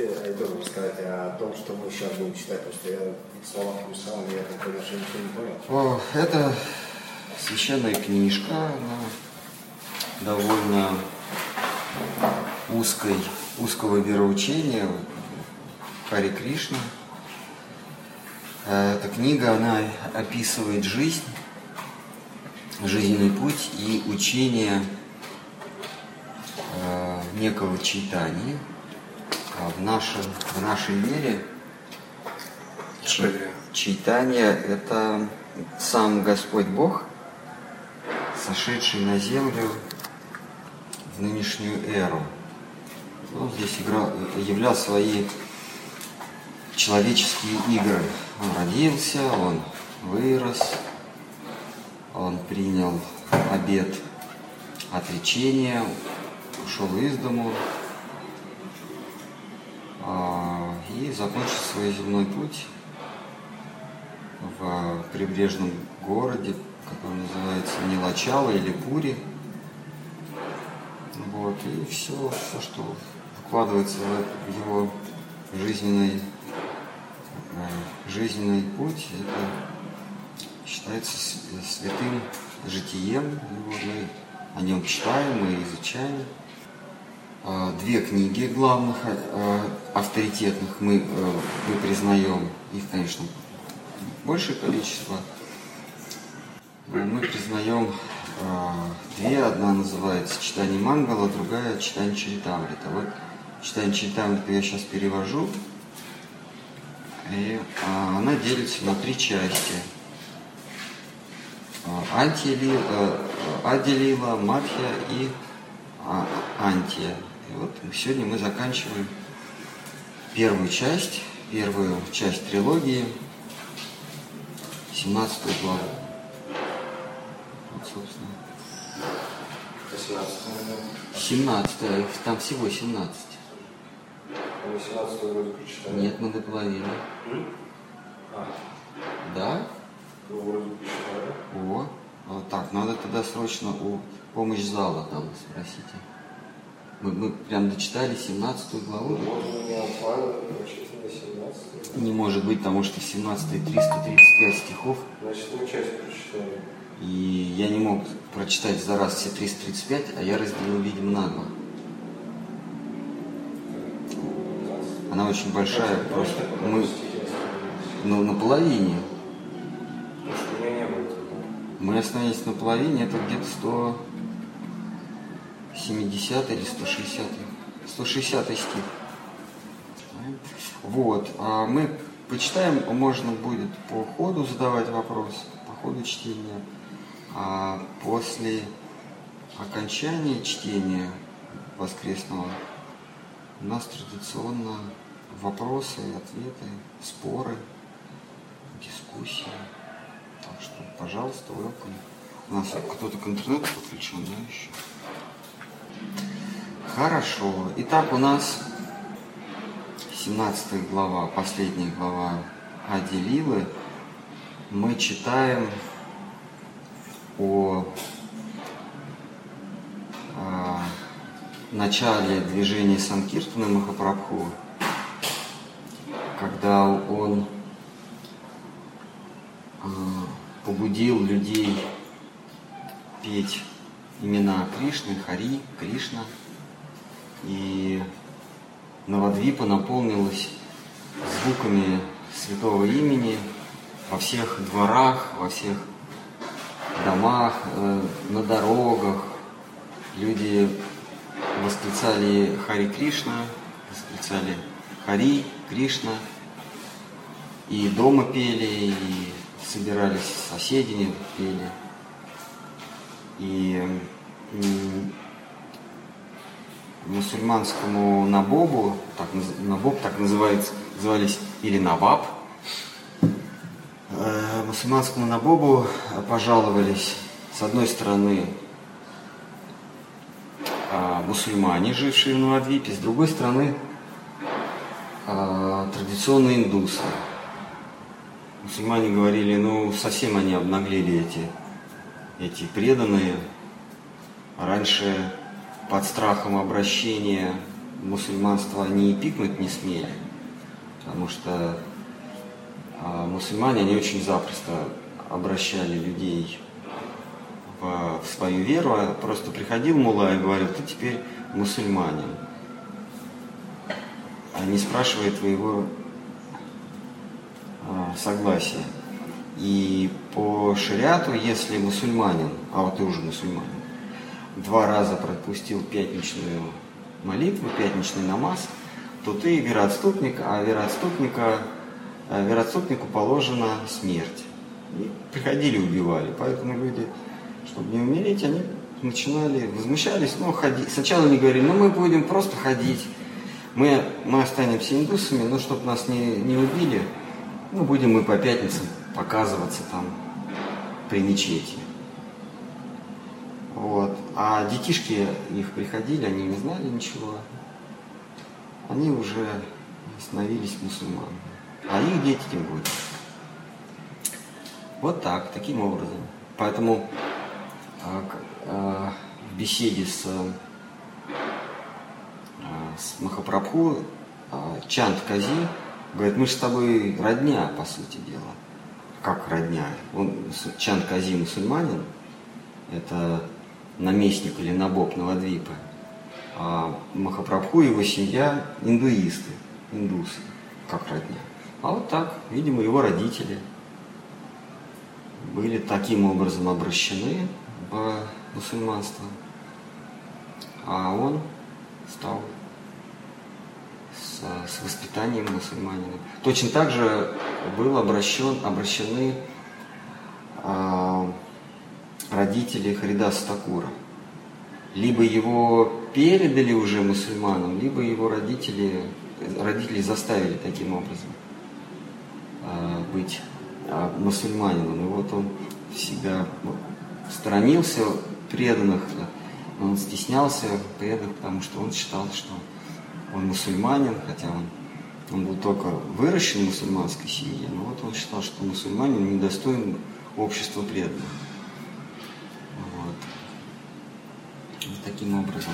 Айдор рассказать о том, что мы сейчас будем читать, потому что я в словах писал, я как конечно ничего не понял. О, это священная книжка, она довольно узкой, узкого вероучения Хари Кришна. Э, эта книга, она описывает жизнь, жизненный путь и учение э, некого читания в, нашем, в нашей вере читание – это сам Господь Бог, сошедший на землю в нынешнюю эру. Он здесь играл, являл свои человеческие игры. Он родился, он вырос, он принял обед отречения, ушел из дому а, и закончил свой земной путь в прибрежном городе, который называется Нилачало или Пури. Вот, и все, все, что вкладывается в его жизненный, э, жизненный путь, это считается святым житием. Вот мы о нем читаем и изучаем. А, две книги главных, э, авторитетных мы, э, мы признаем. Их, конечно, большее количество. Мы признаем две. Одна называется «Читание Мангала», другая «Читание Чаритамрита». Вот «Читание Чаритамрита» я сейчас перевожу. И а, она делится на три части. Антилила, э, Аделила, Матхия и а, Антия. И вот сегодня мы заканчиваем первую часть, первую часть трилогии – 17 главу. Вот, собственно. 17 там всего 17. Мы 17 вроде прочитали. Нет, мы до половины. А. Да? Вы вроде прочитали. О, вот так, надо тогда срочно у помощь зала там спросите. Мы, мы прям дочитали 17 главу. Вот у меня файл, прочитали 17 Не может быть, потому что в 17 335 стихов. Значит, мы часть прочитали. И я не мог прочитать за раз все 335, а я разделил, видимо, на два. Она очень большая, просто мы ну, на половине. Потому что у меня не было такого. Мы остановились на половине, это где-то 170 или 160. 160 стих. Вот. А мы почитаем, можно будет по ходу задавать вопрос, по ходу чтения. А после окончания чтения воскресного у нас традиционно вопросы, ответы, споры, дискуссии. Так что, пожалуйста, welcome. У нас кто-то к интернету подключен, да, еще? Хорошо. Итак, у нас 17 глава, последняя глава Аделилы. Мы читаем о, о начале движения Санкиртана Махапрабху, когда он э, побудил людей петь имена Кришны, Хари, Кришна. И Навадвипа наполнилась звуками святого имени во всех дворах, во всех домах, э, на дорогах. Люди восклицали Хари Кришна, восклицали Хари Кришна, и дома пели, и собирались с соседями, пели. И мусульманскому набобу, так, набоб так называется, назывались, или наваб, э, мусульманскому набобу пожаловались, с одной стороны, э, мусульмане, жившие в Новодвипе, с другой стороны, э, традиционные индусы. Мусульмане говорили, ну, совсем они обнаглели эти эти преданные раньше под страхом обращения мусульманство они и пикнуть не смели, потому что а, мусульмане, они очень запросто обращали людей в, свою веру, а просто приходил мула и говорил, ты теперь мусульманин, а не спрашивая твоего а, согласия. И по шариату, если мусульманин, а вот ты уже мусульманин, два раза пропустил пятничную молитву, пятничный намаз, то ты вероотступник, а вероотступника, а вероотступнику положена смерть. И приходили, убивали. Поэтому люди, чтобы не умереть, они начинали, возмущались, ну, ходить. Сначала они говорили, ну, мы будем просто ходить, мы, мы останемся индусами, но чтобы нас не, не убили, ну, будем мы по пятницам показываться там при мечети. Вот. А детишки их приходили, они не знали ничего. Они уже становились мусульманами. А их дети тем более. Вот так, таким образом. Поэтому а, а, в беседе с, а, с Махапрабху Чанд Кази говорит, мы же с тобой родня, по сути дела. Как родня? Он, Чанд Кази мусульманин, это наместник или набок Навадвипы. А Махапрабху и его семья индуисты, индусы, как родня. А вот так, видимо, его родители были таким образом обращены в мусульманство, а он стал с, воспитанием мусульманина. Точно так же был обращен, обращены э, родители Харидаса Такура. Либо его передали уже мусульманам, либо его родители, родители заставили таким образом э, быть э, мусульманином. И вот он всегда сторонился преданных, он стеснялся преданных, потому что он считал, что он мусульманин, хотя он, он был только выращен в мусульманской семье, но вот он считал, что мусульманин недостоин общества преданных. таким образом.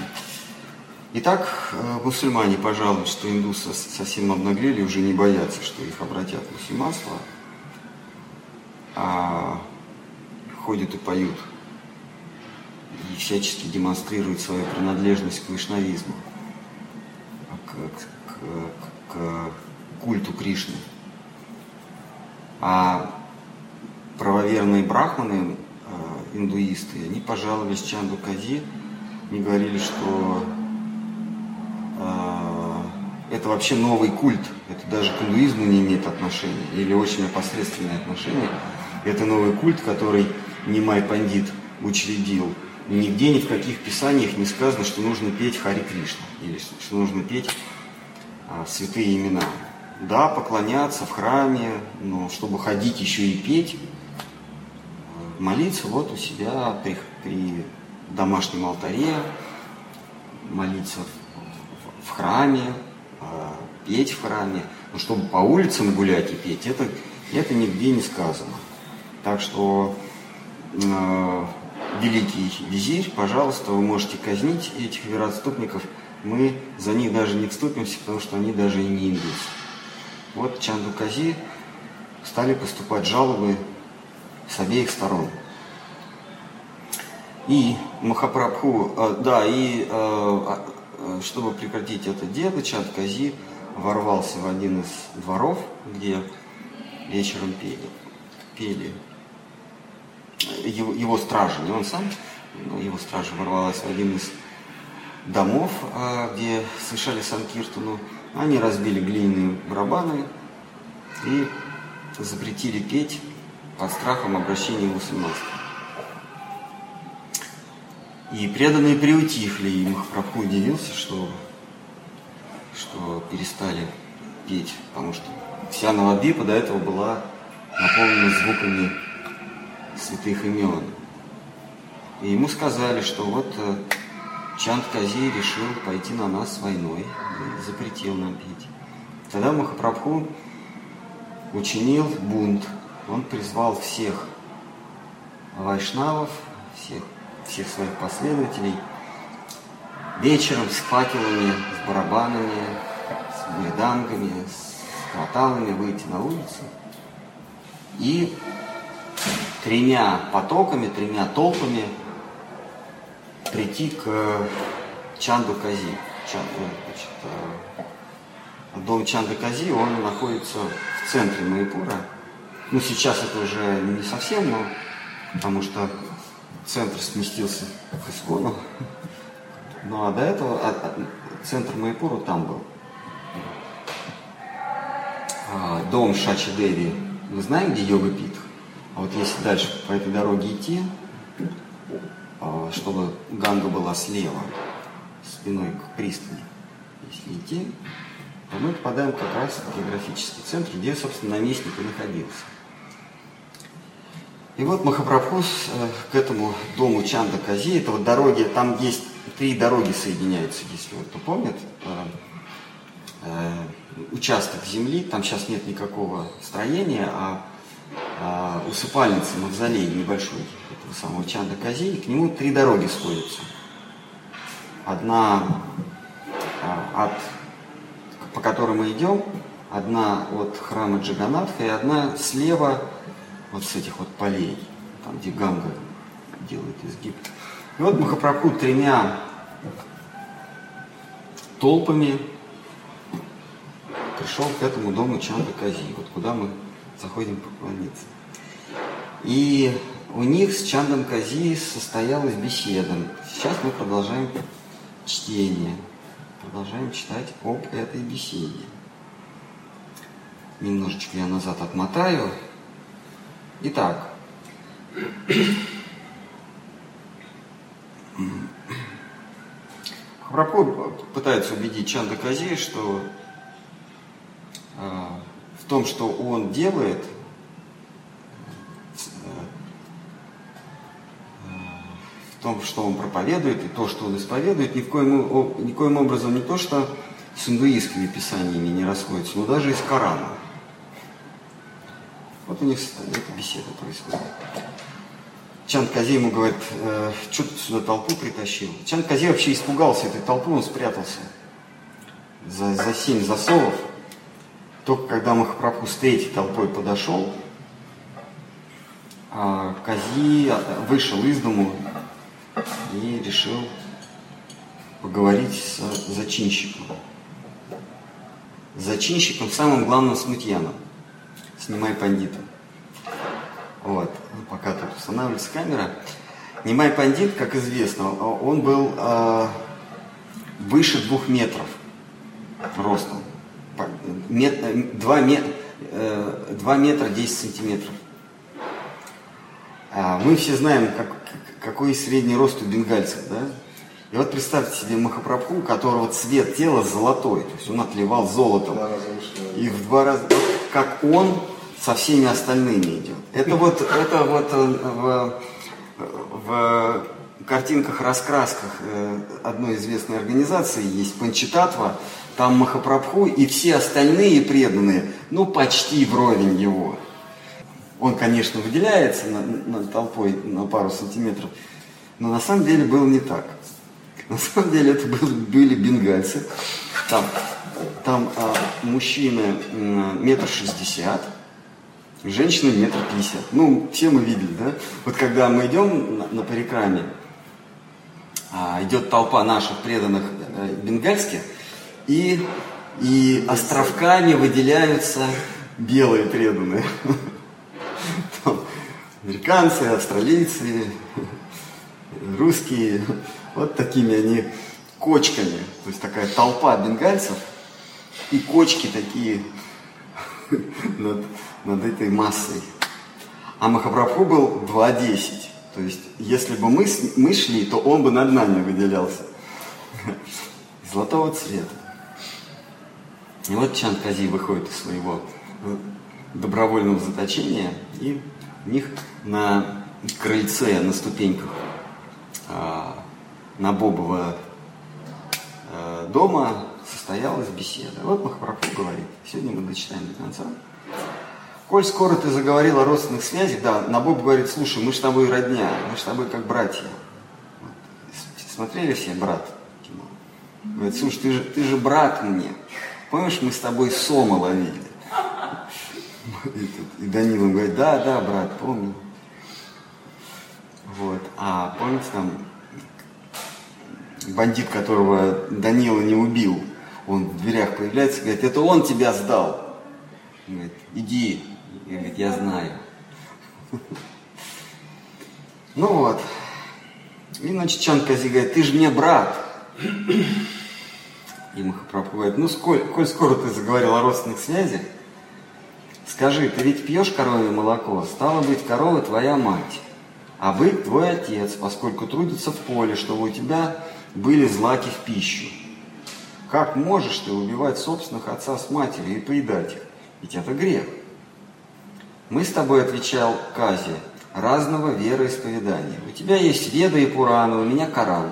Итак, э, мусульмане пожалуй, что индусы совсем обнаглели, уже не боятся, что их обратят в мусульманство, а ходят и поют, и всячески демонстрируют свою принадлежность к вайшнавизму, к, к, к культу Кришны. А правоверные брахманы, э, индуисты, они пожаловались Чанду Кази, мне говорили, что э, это вообще новый культ, это даже к индуизму не имеет отношения, или очень опосредственное отношение. Это новый культ, который Нимай Пандит учредил. Нигде ни в каких писаниях не сказано, что нужно петь Хари Кришна, или что нужно петь а, святые имена. Да, поклоняться в храме, но чтобы ходить еще и петь, э, молиться вот у себя при, при домашнем алтаре, молиться в, в храме, э, петь в храме. Но чтобы по улицам гулять и петь, это, это нигде не сказано. Так что э, великий визирь, пожалуйста, вы можете казнить этих вероотступников. Мы за них даже не вступимся, потому что они даже и не индусы. Вот Чанду Кази стали поступать жалобы с обеих сторон. И Махапрабху, э, да, и э, э, чтобы прекратить это дело, Чанд Кази ворвался в один из дворов, где вечером пели. пели. Его, его стражи, не он сам, но его стража ворвалась в один из домов, где совершали Санкиртуну. Они разбили глиняные барабаны и запретили петь под страхом обращения в мусульманство. И преданные приутихли, и Махапрабху удивился, что, что перестали петь, потому что вся Навадвипа до этого была наполнена звуками святых имен. И ему сказали, что вот э, Чанд Кази решил пойти на нас войной запретил нам петь. Тогда Махапрабху учинил бунт. Он призвал всех вайшнавов, всех всех своих последователей вечером с факелами, с барабанами, с мридангами, с кварталами выйти на улицу и тремя потоками, тремя толпами прийти к Чанду Кази. Чан, э, значит, э, дом Чанда Кази, он находится в центре Майпура. Ну, сейчас это уже не совсем, но потому что центр сместился к Искону. Ну, а до этого а, а, центр Майпура там был. А, дом Шачи Деви. Мы знаем, где Йога Пит? А вот если дальше по этой дороге идти, а, чтобы Ганга была слева, спиной к пристани, если идти, то мы попадаем как раз в географический центр, где, собственно, наместник и находился. И вот Махапрабху э, к этому дому Чанда Кази, это вот дороги, там есть три дороги соединяются, если вот кто помнит, э, э, участок земли, там сейчас нет никакого строения, а, а усыпальница, мавзолей небольшой этого самого Чанда Кази, и к нему три дороги сходятся. Одна а, от, по которой мы идем, одна от храма Джаганатха и одна слева вот с этих вот полей, там, где Ганга делает изгиб. И вот Махапрабху тремя толпами пришел к этому дому Чанда Кази, вот куда мы заходим поклониться. И у них с Чандом Кази состоялась беседа. Сейчас мы продолжаем чтение. Продолжаем читать об этой беседе. Немножечко я назад отмотаю. Итак, Храпко пытается убедить Чанда Кази, что э, в том, что он делает, в том, что он проповедует, и то, что он исповедует, ни в коем, никоим образом не то, что с индуистскими писаниями не расходится, но даже и с Кораном. Вот у них эта беседа происходит. Чан Кази ему говорит, э, что ты сюда толпу притащил? Чан Кази вообще испугался этой толпы, он спрятался за, за семь засовов. Только когда Махапрабху с третьей толпой подошел, а Кази вышел из дому и решил поговорить с зачинщиком. Зачинщиком, самым главным смутьяном снимай пандита. Вот, пока тут устанавливается камера. Немай пандит, как известно, он был э, выше двух метров ростом. Мет, два, мет, э, 2 метра 10 сантиметров. А мы все знаем, как, какой средний рост у бенгальцев, да? И вот представьте себе Махапрабху, у которого цвет тела золотой, то есть он отливал золотом. И в два раза, как он со всеми остальными идет. Это вот, это вот в, в картинках, раскрасках э, одной известной организации есть Панчитатва, там Махапрабху и все остальные преданные, ну, почти вровень его. Он, конечно, выделяется на, на толпой на пару сантиметров, но на самом деле было не так. На самом деле это был, были бенгальцы. Там, там а, мужчины метр шестьдесят, женщины метр пятьдесят. Ну, все мы видели, да? Вот когда мы идем на, на парикраме, а, идет толпа наших преданных э, бенгальских, и, и островками выделяются белые преданные. Американцы, австралийцы, русские, вот такими они кочками. То есть такая толпа бенгальцев и кочки такие над, над этой массой. А Махапрабху был 2.10. То есть, если бы мы, мы шли, то он бы над нами выделялся. Золотого цвета. И вот Чан Кази выходит из своего э, добровольного заточения, и у них на крыльце, на ступеньках а, на Бобова а, дома состоялась беседа. Вот Махапрабху говорит, сегодня мы дочитаем до конца. Коль скоро ты заговорил о родственных связях, да, Набоб говорит, слушай, мы с тобой родня, мы с тобой как братья. Вот. Смотрели все брат? Говорит, слушай, ты же, ты же брат мне. Помнишь, мы с тобой сома ловили? И, Данила говорит, да, да, брат, помню. Вот. А помните там бандит, которого Данила не убил, он в дверях появляется и говорит, это он тебя сдал. Он говорит, иди. И говорит, я знаю. Ну вот. И, значит, Чанкази говорит, ты же мне брат. И Махапрабху говорит, ну, сколь, коль скоро ты заговорил о родственных связях, скажи, ты ведь пьешь коровье молоко, стало быть, корова твоя мать, а бык твой отец, поскольку трудится в поле, чтобы у тебя были злаки в пищу. Как можешь ты убивать собственных отца с матерью и поедать их? Ведь это грех. Мы с тобой, отвечал Кази, разного вероисповедания. У тебя есть Веда и Пурана, у меня Коран.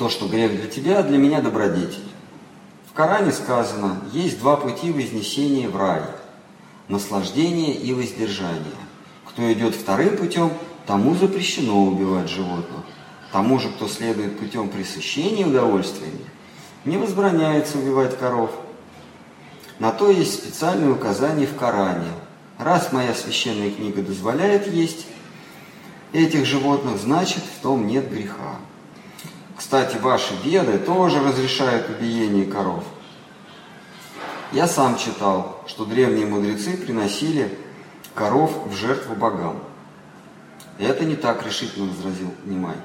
То, что грех для тебя, для меня добродетель. В Коране сказано, есть два пути вознесения в рай – наслаждение и воздержание. Кто идет вторым путем, тому запрещено убивать животных. Тому же, кто следует путем пресыщения удовольствиями, не возбраняется убивать коров. На то есть специальные указания в Коране. Раз моя священная книга дозволяет есть этих животных, значит в том нет греха. Кстати, ваши веды тоже разрешают убиение коров. Я сам читал, что древние мудрецы приносили коров в жертву богам. Это не так решительно возразил Нимай.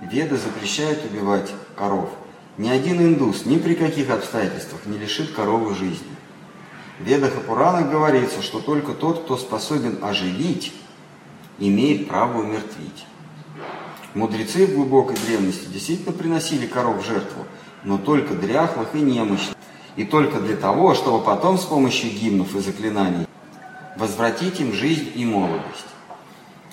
Веды запрещают убивать коров. Ни один индус ни при каких обстоятельствах не лишит коровы жизни. В Ведах и Пуранах говорится, что только тот, кто способен оживить, имеет право умертвить. Мудрецы в глубокой древности действительно приносили коров в жертву, но только дряхлых и немощных. И только для того, чтобы потом с помощью гимнов и заклинаний возвратить им жизнь и молодость.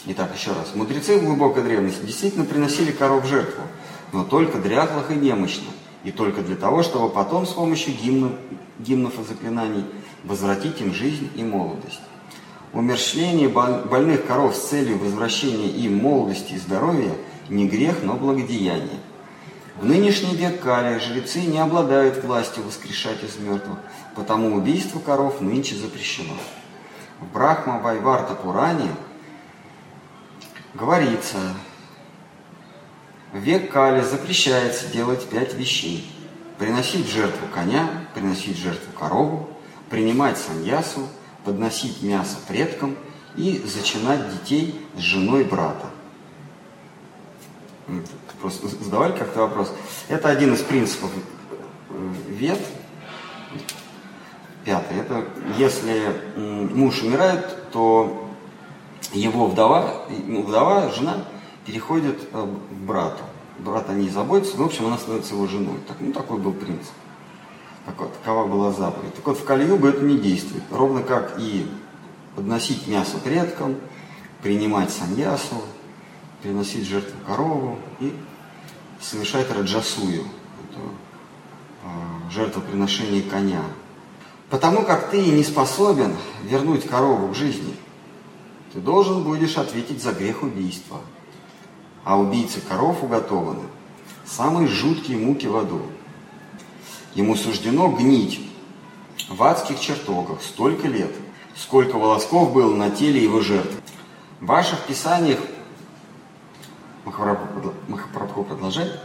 Итак, еще раз. Мудрецы в глубокой древности действительно приносили коров в жертву, но только дряхлых и немощных, и только для того, чтобы потом с помощью гимнов, гимнов и заклинаний возвратить им жизнь и молодость. Умерщвление больных коров с целью возвращения им молодости и здоровья не грех, но благодеяние. В нынешний век Кали жрецы не обладают властью воскрешать из мертвых, потому убийство коров нынче запрещено. В Брахма Вайварта Пуране – говорится, в век Кали запрещается делать пять вещей. Приносить жертву коня, приносить жертву корову, принимать саньясу, подносить мясо предкам и зачинать детей с женой брата. Просто задавали как-то вопрос. Это один из принципов э, вет. Пятый. Это если муж умирает, то его вдова, вдова, жена переходит э, к брату. Брат о ней заботится, ну, в общем, она становится его женой. Так, ну, такой был принцип. Так вот, такова была заповедь. Так вот, в Кальюгу это не действует. Ровно как и подносить мясо предкам, принимать саньясу, приносить жертву корову и совершать раджасую, это э, жертвоприношение коня. Потому как ты не способен вернуть корову к жизни – ты должен будешь ответить за грех убийства. А убийцы коров уготованы самые жуткие муки в аду. Ему суждено гнить в адских чертогах столько лет, сколько волосков было на теле его жертвы. В ваших писаниях, Махапрабху продолжает,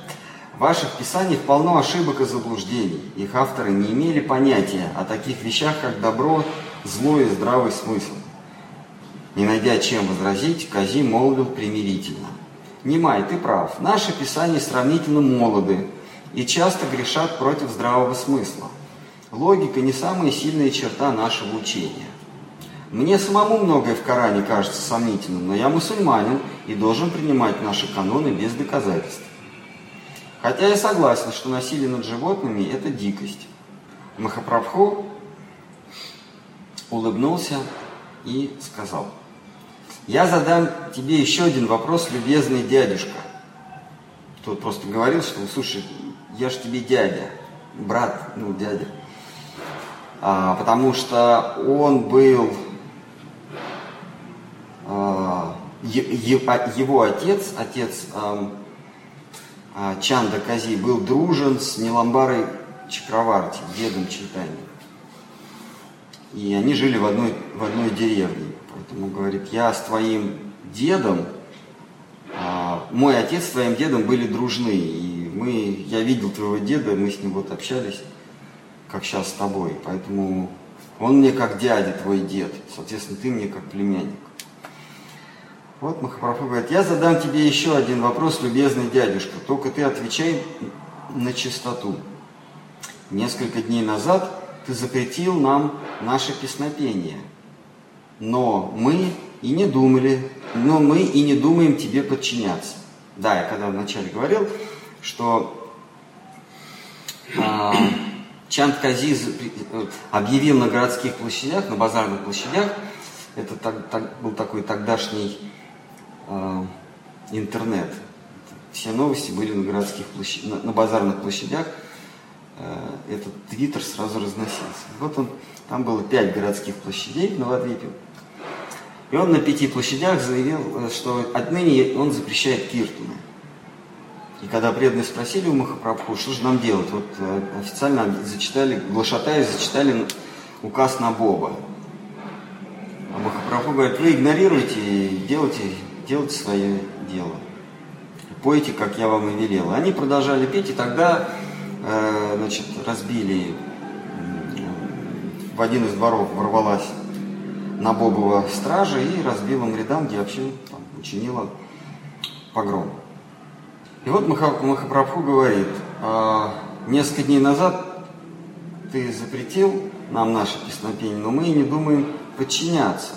в ваших писаниях полно ошибок и заблуждений. Их авторы не имели понятия о таких вещах, как добро, зло и здравый смысл. Не найдя чем возразить, Кази молвил примирительно. «Немай, ты прав. Наши писания сравнительно молоды и часто грешат против здравого смысла. Логика не самая сильная черта нашего учения. Мне самому многое в Коране кажется сомнительным, но я мусульманин и должен принимать наши каноны без доказательств. Хотя я согласен, что насилие над животными – это дикость. Махапрабху улыбнулся и сказал – я задам тебе еще один вопрос, любезный дядюшка. Тот просто говорил, что, слушай, я ж тебе дядя, брат, ну, дядя. А, потому что он был, его отец, отец а, а, Чанда Кази был дружен с Ниламбарой Чакраварти, дедом Чайтани. И они жили в одной, в одной деревне. Поэтому говорит, я с твоим дедом, а, мой отец с твоим дедом были дружны. И мы, я видел твоего деда, мы с ним вот общались, как сейчас с тобой. Поэтому он мне как дядя, твой дед. Соответственно, ты мне как племянник. Вот Махапрабху говорит, я задам тебе еще один вопрос, любезный дядюшка, только ты отвечай на чистоту. Несколько дней назад ты запретил нам наше песнопение, но мы и не думали, но мы и не думаем тебе подчиняться. Да, я когда вначале говорил, что а, Чанд Кази э, объявил на городских площадях, на базарных площадях, это так, так, был такой тогдашний э, интернет. Все новости были на городских площадях, на, на базарных площадях. Э, этот твиттер сразу разносился. Вот он, там было пять городских площадей в Новодвипе. И он на пяти площадях заявил, э, что отныне он запрещает киртуны. И когда преданные спросили у Махапрабху, что же нам делать, вот э, официально зачитали, глашатаи зачитали указ на Боба. А Махапрабху говорит, вы игнорируете и делайте делайте свое дело. Пойте, как я вам и велел. Они продолжали петь, и тогда э, значит, разбили в один из дворов ворвалась на Бобова стража и разбила им рядам, где вообще там, учинила погром. И вот Махапрабху говорит, а, несколько дней назад ты запретил нам наше песнопение, но мы и не думаем подчиняться.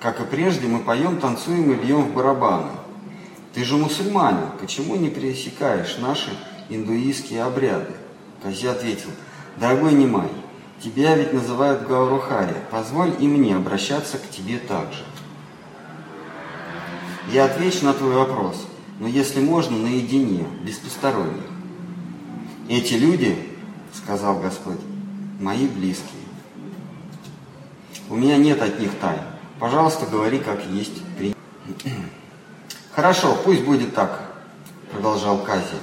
Как и прежде, мы поем, танцуем и бьем в барабаны. Ты же мусульманин, почему не пересекаешь наши индуистские обряды? Кази ответил, дорогой Немай, тебя ведь называют Гаурухари, позволь и мне обращаться к тебе так же. Я отвечу на твой вопрос, но если можно, наедине, без посторонних. Эти люди, сказал Господь, мои близкие. У меня нет от них тайн. Пожалуйста, говори как есть. Хорошо, пусть будет так, продолжал Кази.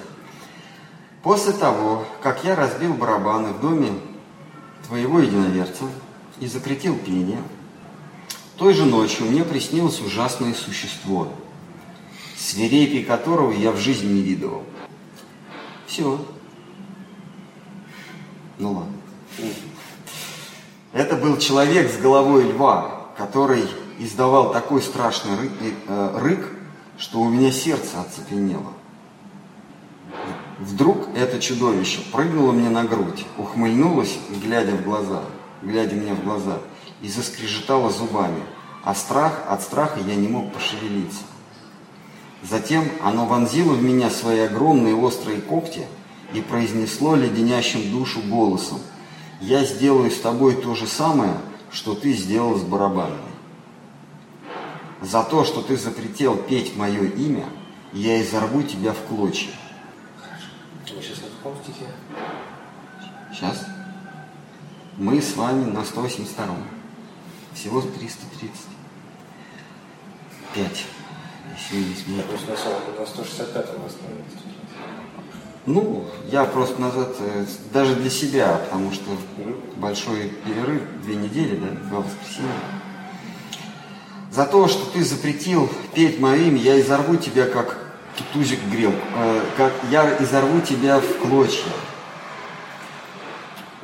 После того, как я разбил барабаны в доме твоего единоверца и запретил пение, той же ночью мне приснилось ужасное существо, свирепий которого я в жизни не видывал. Все. Ну ладно. Это был человек с головой льва, который издавал такой страшный рык, э, рык, что у меня сердце оцепенело. Вдруг это чудовище прыгнуло мне на грудь, ухмыльнулось, глядя в глаза, глядя мне в глаза, и заскрежетало зубами, а страх, от страха я не мог пошевелиться. Затем оно вонзило в меня свои огромные острые когти и произнесло леденящим душу голосом, «Я сделаю с тобой то же самое, что ты сделал с барабанами. За то, что ты запретил петь мое имя, я изорву тебя в клочья. Вы сейчас на каком стихе? Сейчас. Мы с вами на 182. Всего 330. 5. Если не Я просто на 165 остановился. Ну, я просто назад, э, даже для себя, потому что большой перерыв, две недели, да, два воскресенья. За то, что ты запретил петь мое имя, я изорву тебя, как тузик грел, э, как я изорву тебя в клочья.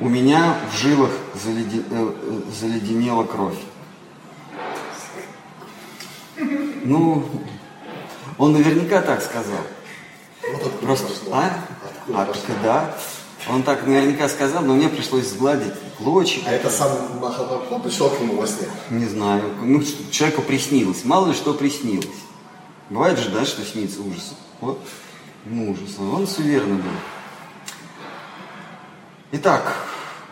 У меня в жилах заледи, э, заледенела кровь. Ну, он наверняка так сказал. Вот Просто, а? А, да. Он так наверняка сказал, но мне пришлось сгладить клочья. А это сам Махапрабху пришел к нему во сне? Не знаю. Ну, человеку приснилось. Мало ли что приснилось. Бывает же, да, что снится ужас. Вот, ему ужас. Он суверенно был. Итак,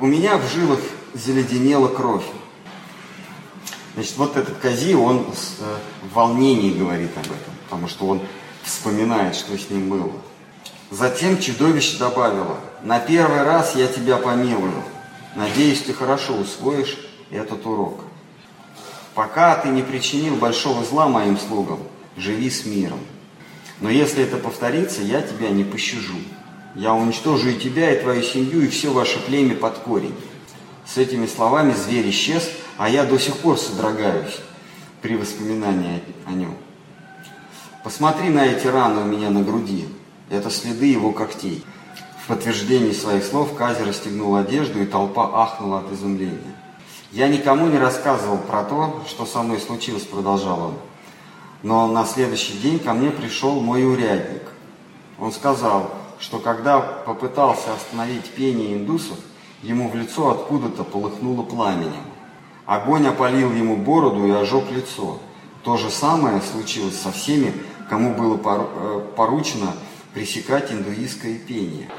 у меня в жилах заледенела кровь. Значит, вот этот Кази, он э, в волнении говорит об этом, потому что он вспоминает, что с ним было. Затем чудовище добавило, на первый раз я тебя помилую. Надеюсь, ты хорошо усвоишь этот урок. Пока ты не причинил большого зла моим слугам, живи с миром. Но если это повторится, я тебя не пощажу. Я уничтожу и тебя, и твою семью, и все ваше племя под корень. С этими словами зверь исчез, а я до сих пор содрогаюсь при воспоминании о нем. Посмотри на эти раны у меня на груди. Это следы его когтей. В подтверждении своих слов Кази расстегнул одежду, и толпа ахнула от изумления. «Я никому не рассказывал про то, что со мной случилось», — продолжал он. Но на следующий день ко мне пришел мой урядник. Он сказал, что когда попытался остановить пение индусов, ему в лицо откуда-то полыхнуло пламенем. Огонь опалил ему бороду и ожег лицо. То же самое случилось со всеми, кому было э, поручено пресекать индуистское пение.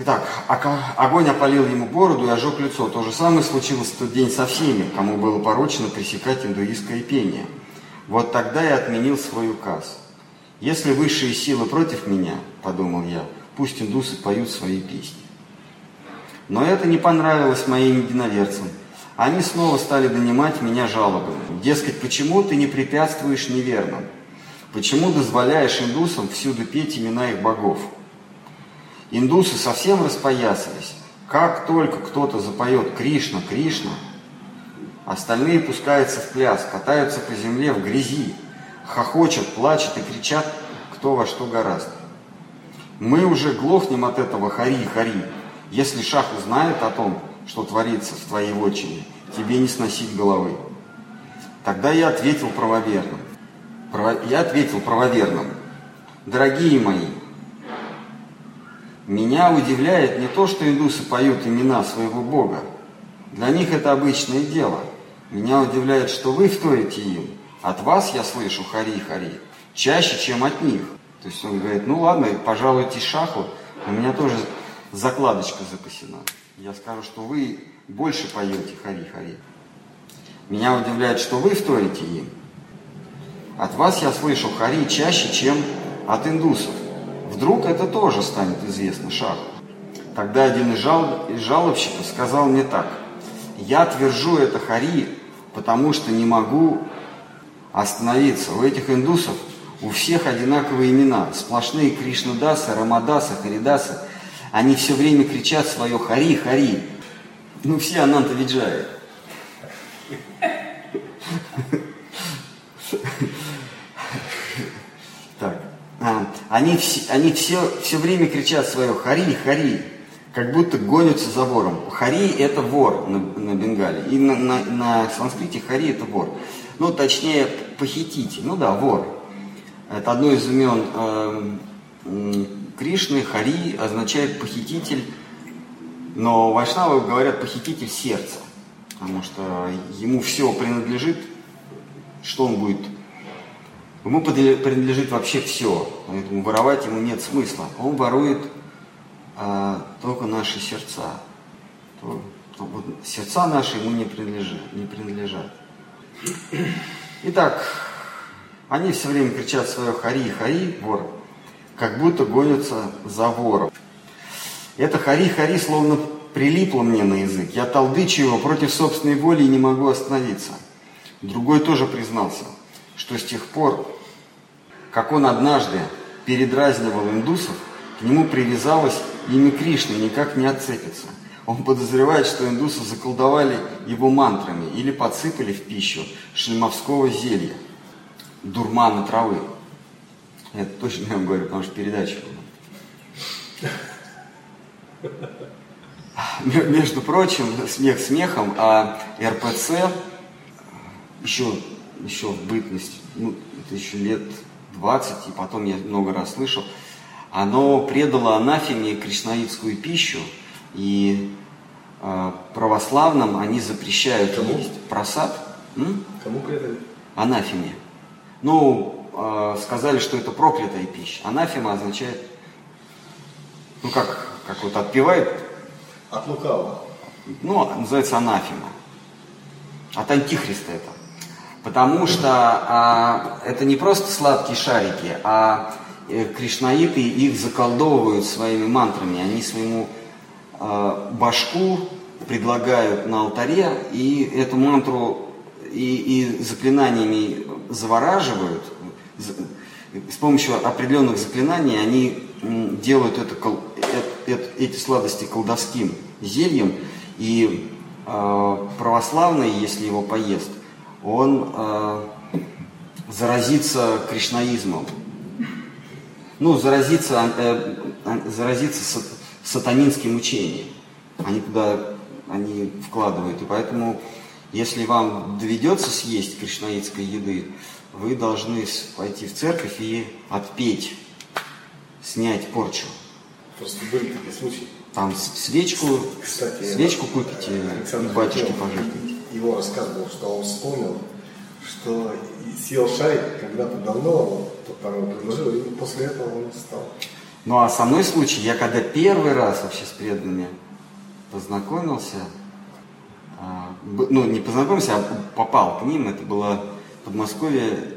Итак, огонь опалил ему бороду и ожег лицо. То же самое случилось в тот день со всеми, кому было поручено пресекать индуистское пение. Вот тогда я отменил свой указ. Если высшие силы против меня, подумал я, пусть индусы поют свои песни. Но это не понравилось моим единоверцам. Они снова стали донимать меня жалобами. Дескать, почему ты не препятствуешь неверным? Почему дозволяешь индусам всюду петь имена их богов? Индусы совсем распоясались. Как только кто-то запоет Кришна, Кришна, Остальные пускаются в пляс, катаются по земле в грязи, хохочут, плачут и кричат, кто во что гораст. Мы уже глохнем от этого хари-хари. Если шах узнает о том, что творится в твоей вотчине, тебе не сносить головы. Тогда я ответил правоверным. Я ответил правоверным. Дорогие мои, меня удивляет не то, что индусы поют имена своего Бога. Для них это обычное дело – меня удивляет, что вы вторите им. От вас я слышу хари-хари чаще, чем от них. То есть он говорит, ну ладно, пожалуйте шаху, у меня тоже закладочка запасена. Я скажу, что вы больше поете хари-хари. Меня удивляет, что вы вторите им. От вас я слышу хари чаще, чем от индусов. Вдруг это тоже станет известно шаху. Тогда один из, жал... из жалобщиков сказал мне так. Я твержу это хари потому что не могу остановиться. У этих индусов у всех одинаковые имена. Сплошные Кришнадасы, Рамадасы, Харидасы. Они все время кричат свое «Хари, Хари». Ну, все Ананта Виджаи. Так. А, они, все, они все, все время кричат свое «Хари, Хари» как будто гонятся за вором. Хари – это вор на, на Бенгале. И на, на, на санскрите хари – это вор. Ну, точнее, похититель. Ну да, вор. Это одно из имен э, Кришны. Хари означает похититель. Но вайшнавы говорят похититель сердца. Потому что ему все принадлежит. Что он будет? Ему принадлежит вообще все. Поэтому воровать ему нет смысла. Он ворует а только наши сердца. То, то вот сердца наши ему не принадлежат, не принадлежат. Итак, они все время кричат свое «хари, хари, вор», как будто гонятся за вором. Это «хари-хари» словно прилипло мне на язык. Я толдычу его против собственной воли и не могу остановиться. Другой тоже признался, что с тех пор, как он однажды передразнивал индусов, к нему привязалась имя Кришны никак не отцепится. Он подозревает, что индусы заколдовали его мантрами или подсыпали в пищу шлемовского зелья, дурмана травы. Это точно я вам говорю, потому что передача была. Между прочим, смех смехом, а РПЦ еще, еще в бытность, ну, это еще лет 20, и потом я много раз слышал, оно предало анафеме кришнаитскую пищу, и э, православным они запрещают Кому? есть просад. М? Кому предали? Анафеме. Ну, э, сказали, что это проклятая пища. Анафема означает, ну как, как вот отпевает. От лукавого. Ну, называется анафема. От антихриста это. Потому что а, это не просто сладкие шарики, а Э, кришнаиты их заколдовывают своими мантрами. Они своему э, башку предлагают на алтаре, и эту мантру и, и заклинаниями завораживают, с помощью определенных заклинаний они делают это, это, эти сладости колдовским зельем, и э, православный, если его поест, он э, заразится кришнаизмом. Ну, заразится, э, заразится сатанинским учением. Они туда они вкладывают. И поэтому, если вам доведется съесть кришнаитской еды, вы должны пойти в церковь и отпеть, снять порчу. Просто были такие случаи. Там свечку, Кстати, свечку купите Александр батюшке пожертвуйте. Его рассказ был, что он вспомнил, что съел шарик когда-то давно, тот там его предложил, и после этого он стал. Ну а со мной случай, я когда первый раз вообще с преданными познакомился, а, ну не познакомился, а попал к ним, это было Подмосковье,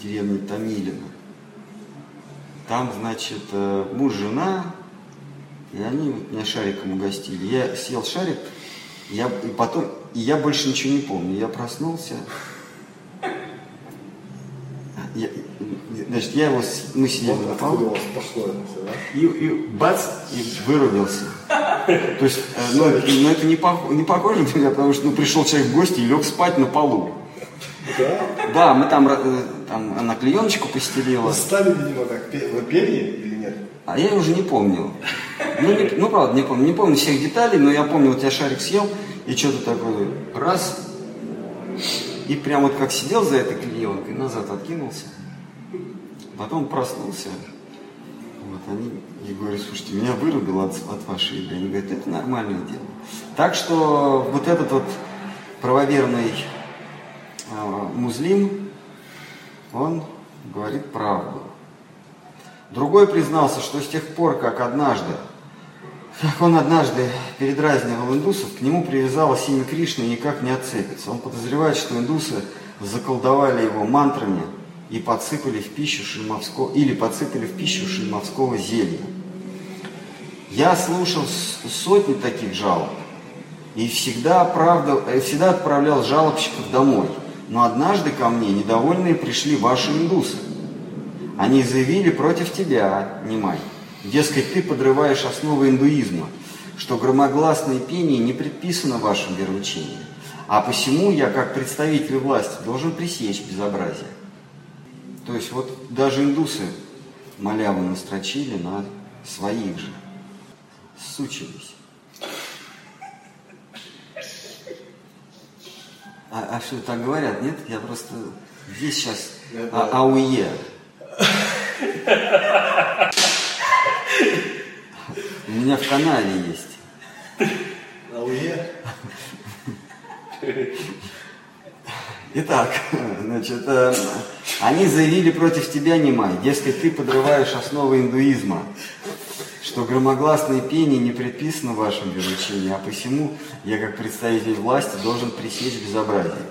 деревня Томилина. Там, значит, э, муж, жена, и они меня шариком угостили. Я съел шарик, я, и потом, и я больше ничего не помню. Я проснулся, я, значит, я его, мы сидели вот на полу, и, и бац, и вырубился. То есть, э, ну, ну это не, пох, не похоже на меня, потому что ну, пришел человек в гости и лег спать на полу. Да? Да, мы там, э, там она клееночку постелила. Стали, видимо, так, вы пели или нет? А я уже не помнил. Ну, не, ну, правда, не помню. Не помню всех деталей, но я помню, вот я шарик съел, и что-то такое, раз, и прям вот как сидел за этой клеенкой, назад откинулся. Потом проснулся. Вот они, и говорят, слушайте, меня вырубило от, от вашей игры. Они говорят, это нормальное дело. Так что вот этот вот правоверный э, музлим, он говорит правду. Другой признался, что с тех пор, как однажды, он однажды передразнивал индусов, к нему привязалось имя Кришны и никак не отцепится. Он подозревает, что индусы заколдовали его мантрами и подсыпали в пищу шимовского, или подсыпали в пищу шимовского зелья. Я слушал сотни таких жалоб и всегда, правда, э, всегда отправлял жалобщиков домой. Но однажды ко мне недовольные пришли ваши индусы. Они заявили против тебя, Немай. Дескать, ты подрываешь основы индуизма, что громогласное пение не предписано в вашем вероучении. А посему я, как представитель власти, должен пресечь безобразие. То есть вот даже индусы малявы настрочили на своих же. Сучились. А, а что, так говорят, нет? Я просто здесь сейчас а, АУЕ. У меня в канале есть. АУЕ? Итак, значит, э, они заявили против тебя, Немай, дескать, ты подрываешь основы индуизма, что громогласное пение не предписано в вашем вероучении, а посему я, как представитель власти, должен пресечь безобразие.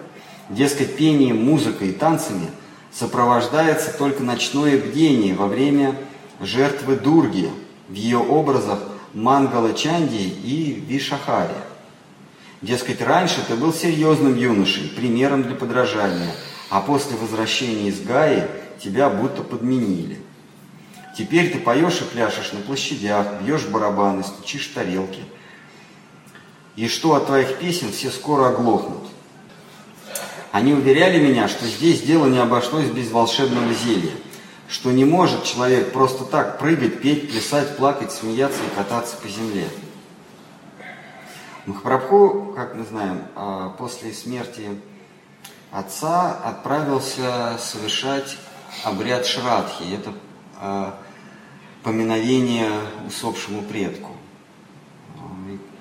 Дескать, пением, музыкой и танцами сопровождается только ночное бдение во время жертвы Дурги в ее образах Мангала Чанди и Вишахари. Дескать, раньше ты был серьезным юношей, примером для подражания, а после возвращения из Гаи тебя будто подменили. Теперь ты поешь и пляшешь на площадях, бьешь барабаны, стучишь тарелки. И что от твоих песен все скоро оглохнут. Они уверяли меня, что здесь дело не обошлось без волшебного зелья, что не может человек просто так прыгать, петь, плясать, плакать, смеяться и кататься по земле. Махапрабху, как мы знаем, а, после смерти отца отправился совершать обряд Шрадхи. Это а, поминовение усопшему предку.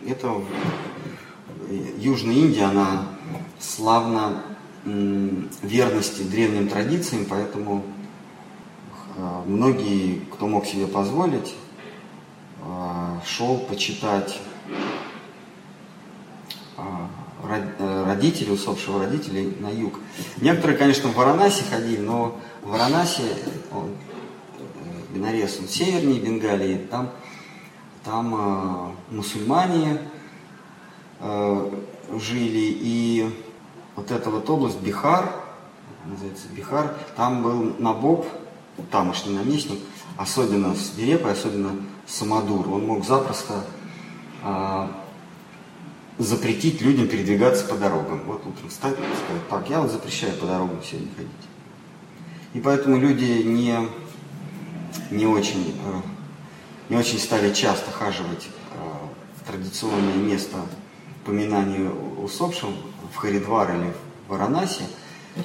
Это Южная Индия, она славна верности древним традициям, поэтому многие, кто мог себе позволить, шел почитать а, э, родителей, усопшего родителей на юг. Некоторые, конечно, в Варанаси ходили, но в Варанаси, он, э, Бенарес, он севернее Бенгалии, там, там мусульмане э, жили, и вот эта вот область, Бихар, называется Бихар. Там был Набоб, тамошний наместник, особенно свирепый, особенно самодур. Он мог запросто а, запретить людям передвигаться по дорогам. Вот утром встать и сказать, так, я вот запрещаю по дорогам сегодня ходить. И поэтому люди не, не, очень, э, не очень стали часто хаживать э, в традиционное место поминания усопшим в Харидвар или в Варанаси,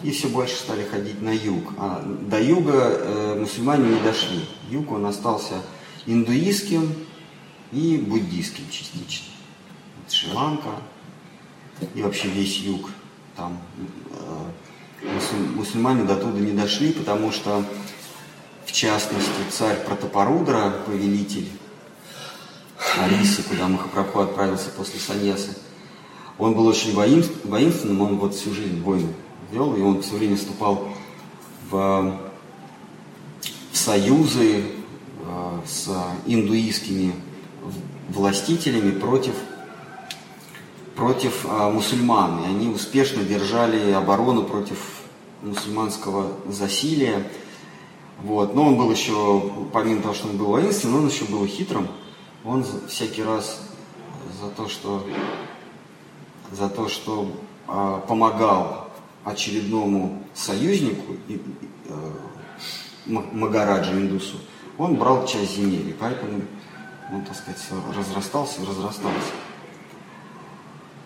и все больше стали ходить на юг. А до юга э, мусульмане не дошли. Юг он остался индуистским и буддийским частично. Шри-Ланка и вообще весь юг. Там э, мусульмане до туда не дошли, потому что, в частности, царь Протопорудра, повелитель Арисы, куда Махапрабху отправился после Саньясы, он был очень воинственным, он вот всю жизнь войны вел, и он все время вступал в, в союзы э, с индуистскими властителями против, против э, мусульман. И они успешно держали оборону против мусульманского засилия. Вот. Но он был еще, помимо того, что он был воинственным, он еще был хитрым. Он всякий раз за то, что, за то, что э, помогал очередному союзнику, э, Магараджа Индусу, он брал часть земель, и поэтому он, так сказать, разрастался и разрастался.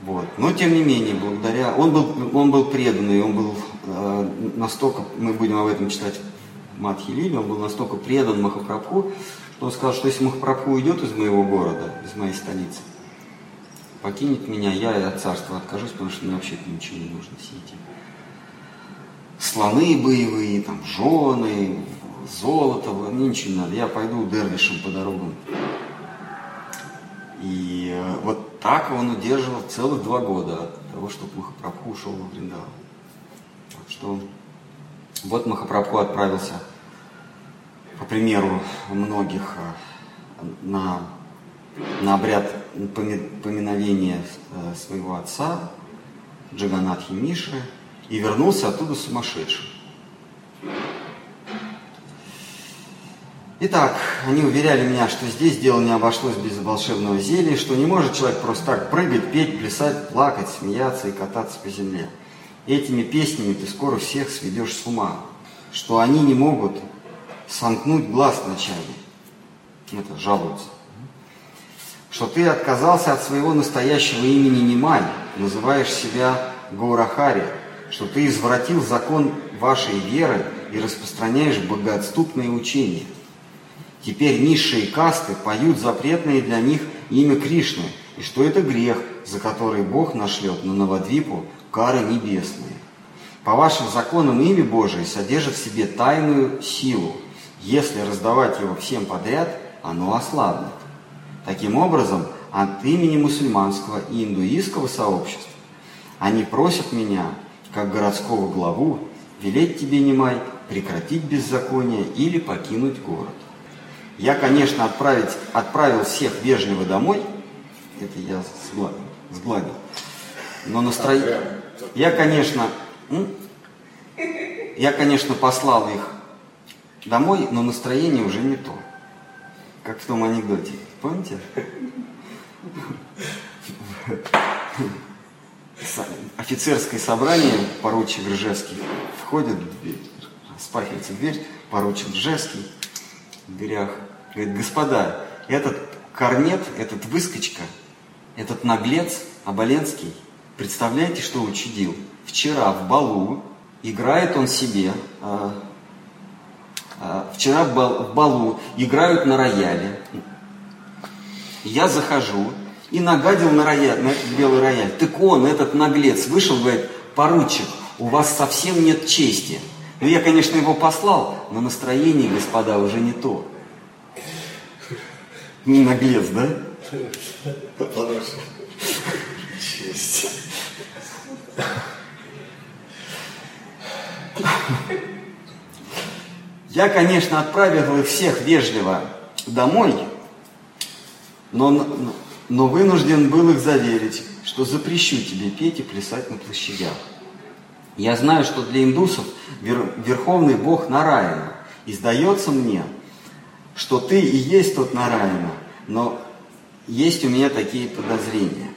Вот. Но тем не менее, благодаря... Он был, он был преданный, он был э, настолько, мы будем об этом читать в Мадхи Лиле, он был настолько предан Махапрабху, что он сказал, что если Махапрабху уйдет из моего города, из моей столицы, покинет меня, я и от царства откажусь, потому что мне вообще ничего не нужно, эти слоны боевые, там, жены, золото, мне ничего не надо, я пойду дервишем по дорогам. И э, вот так он удерживал целых два года от того, чтобы Махапрабху ушел во Вриндаву. Так что вот Махапрабху отправился, по примеру многих, э, на, на обряд поминовения э, своего отца, Джаганатхи Миши, и вернулся оттуда сумасшедшим. Итак, они уверяли меня, что здесь дело не обошлось без волшебного зелья, что не может человек просто так прыгать, петь, плясать, плакать, смеяться и кататься по земле. Этими песнями ты скоро всех сведешь с ума, что они не могут сомкнуть глаз вначале. Это жалуются. Что ты отказался от своего настоящего имени Немай, называешь себя Гаурахари, что ты извратил закон вашей веры и распространяешь богоотступные учения. Теперь низшие касты поют запретное для них имя Кришны, и что это грех, за который Бог нашлет на Навадвипу кары небесные. По вашим законам имя Божие содержит в себе тайную силу. Если раздавать его всем подряд, оно ослабнет. Таким образом, от имени мусульманского и индуистского сообщества они просят меня как городского главу, велеть тебе, Немай, прекратить беззаконие или покинуть город. Я, конечно, отправить, отправил всех вежливо домой, это я сгладил, сгладил. но настроение... Я, конечно, я, конечно, послал их домой, но настроение уже не то. Как в том анекдоте. Помните? офицерское собрание, поручик Ржевский входит распахивается дверь, поручик Ржевский в дверях, говорит, господа, этот корнет, этот выскочка, этот наглец Оболенский, представляете, что учудил? Вчера в балу играет он себе, а, а, вчера в балу играют на рояле. Я захожу, и нагадил на, рояль, на этот белый рояль. Так он, этот наглец, вышел, говорит, поручик, у вас совсем нет чести. Ну, я, конечно, его послал, но настроение, господа, уже не то. Не наглец, да? Честь. Я, конечно, отправил их всех вежливо домой, но но вынужден был их заверить, что запрещу тебе петь и плясать на площадях. Я знаю, что для индусов верховный бог Нараяна. И сдается мне, что ты и есть тот Нараяна, но есть у меня такие подозрения.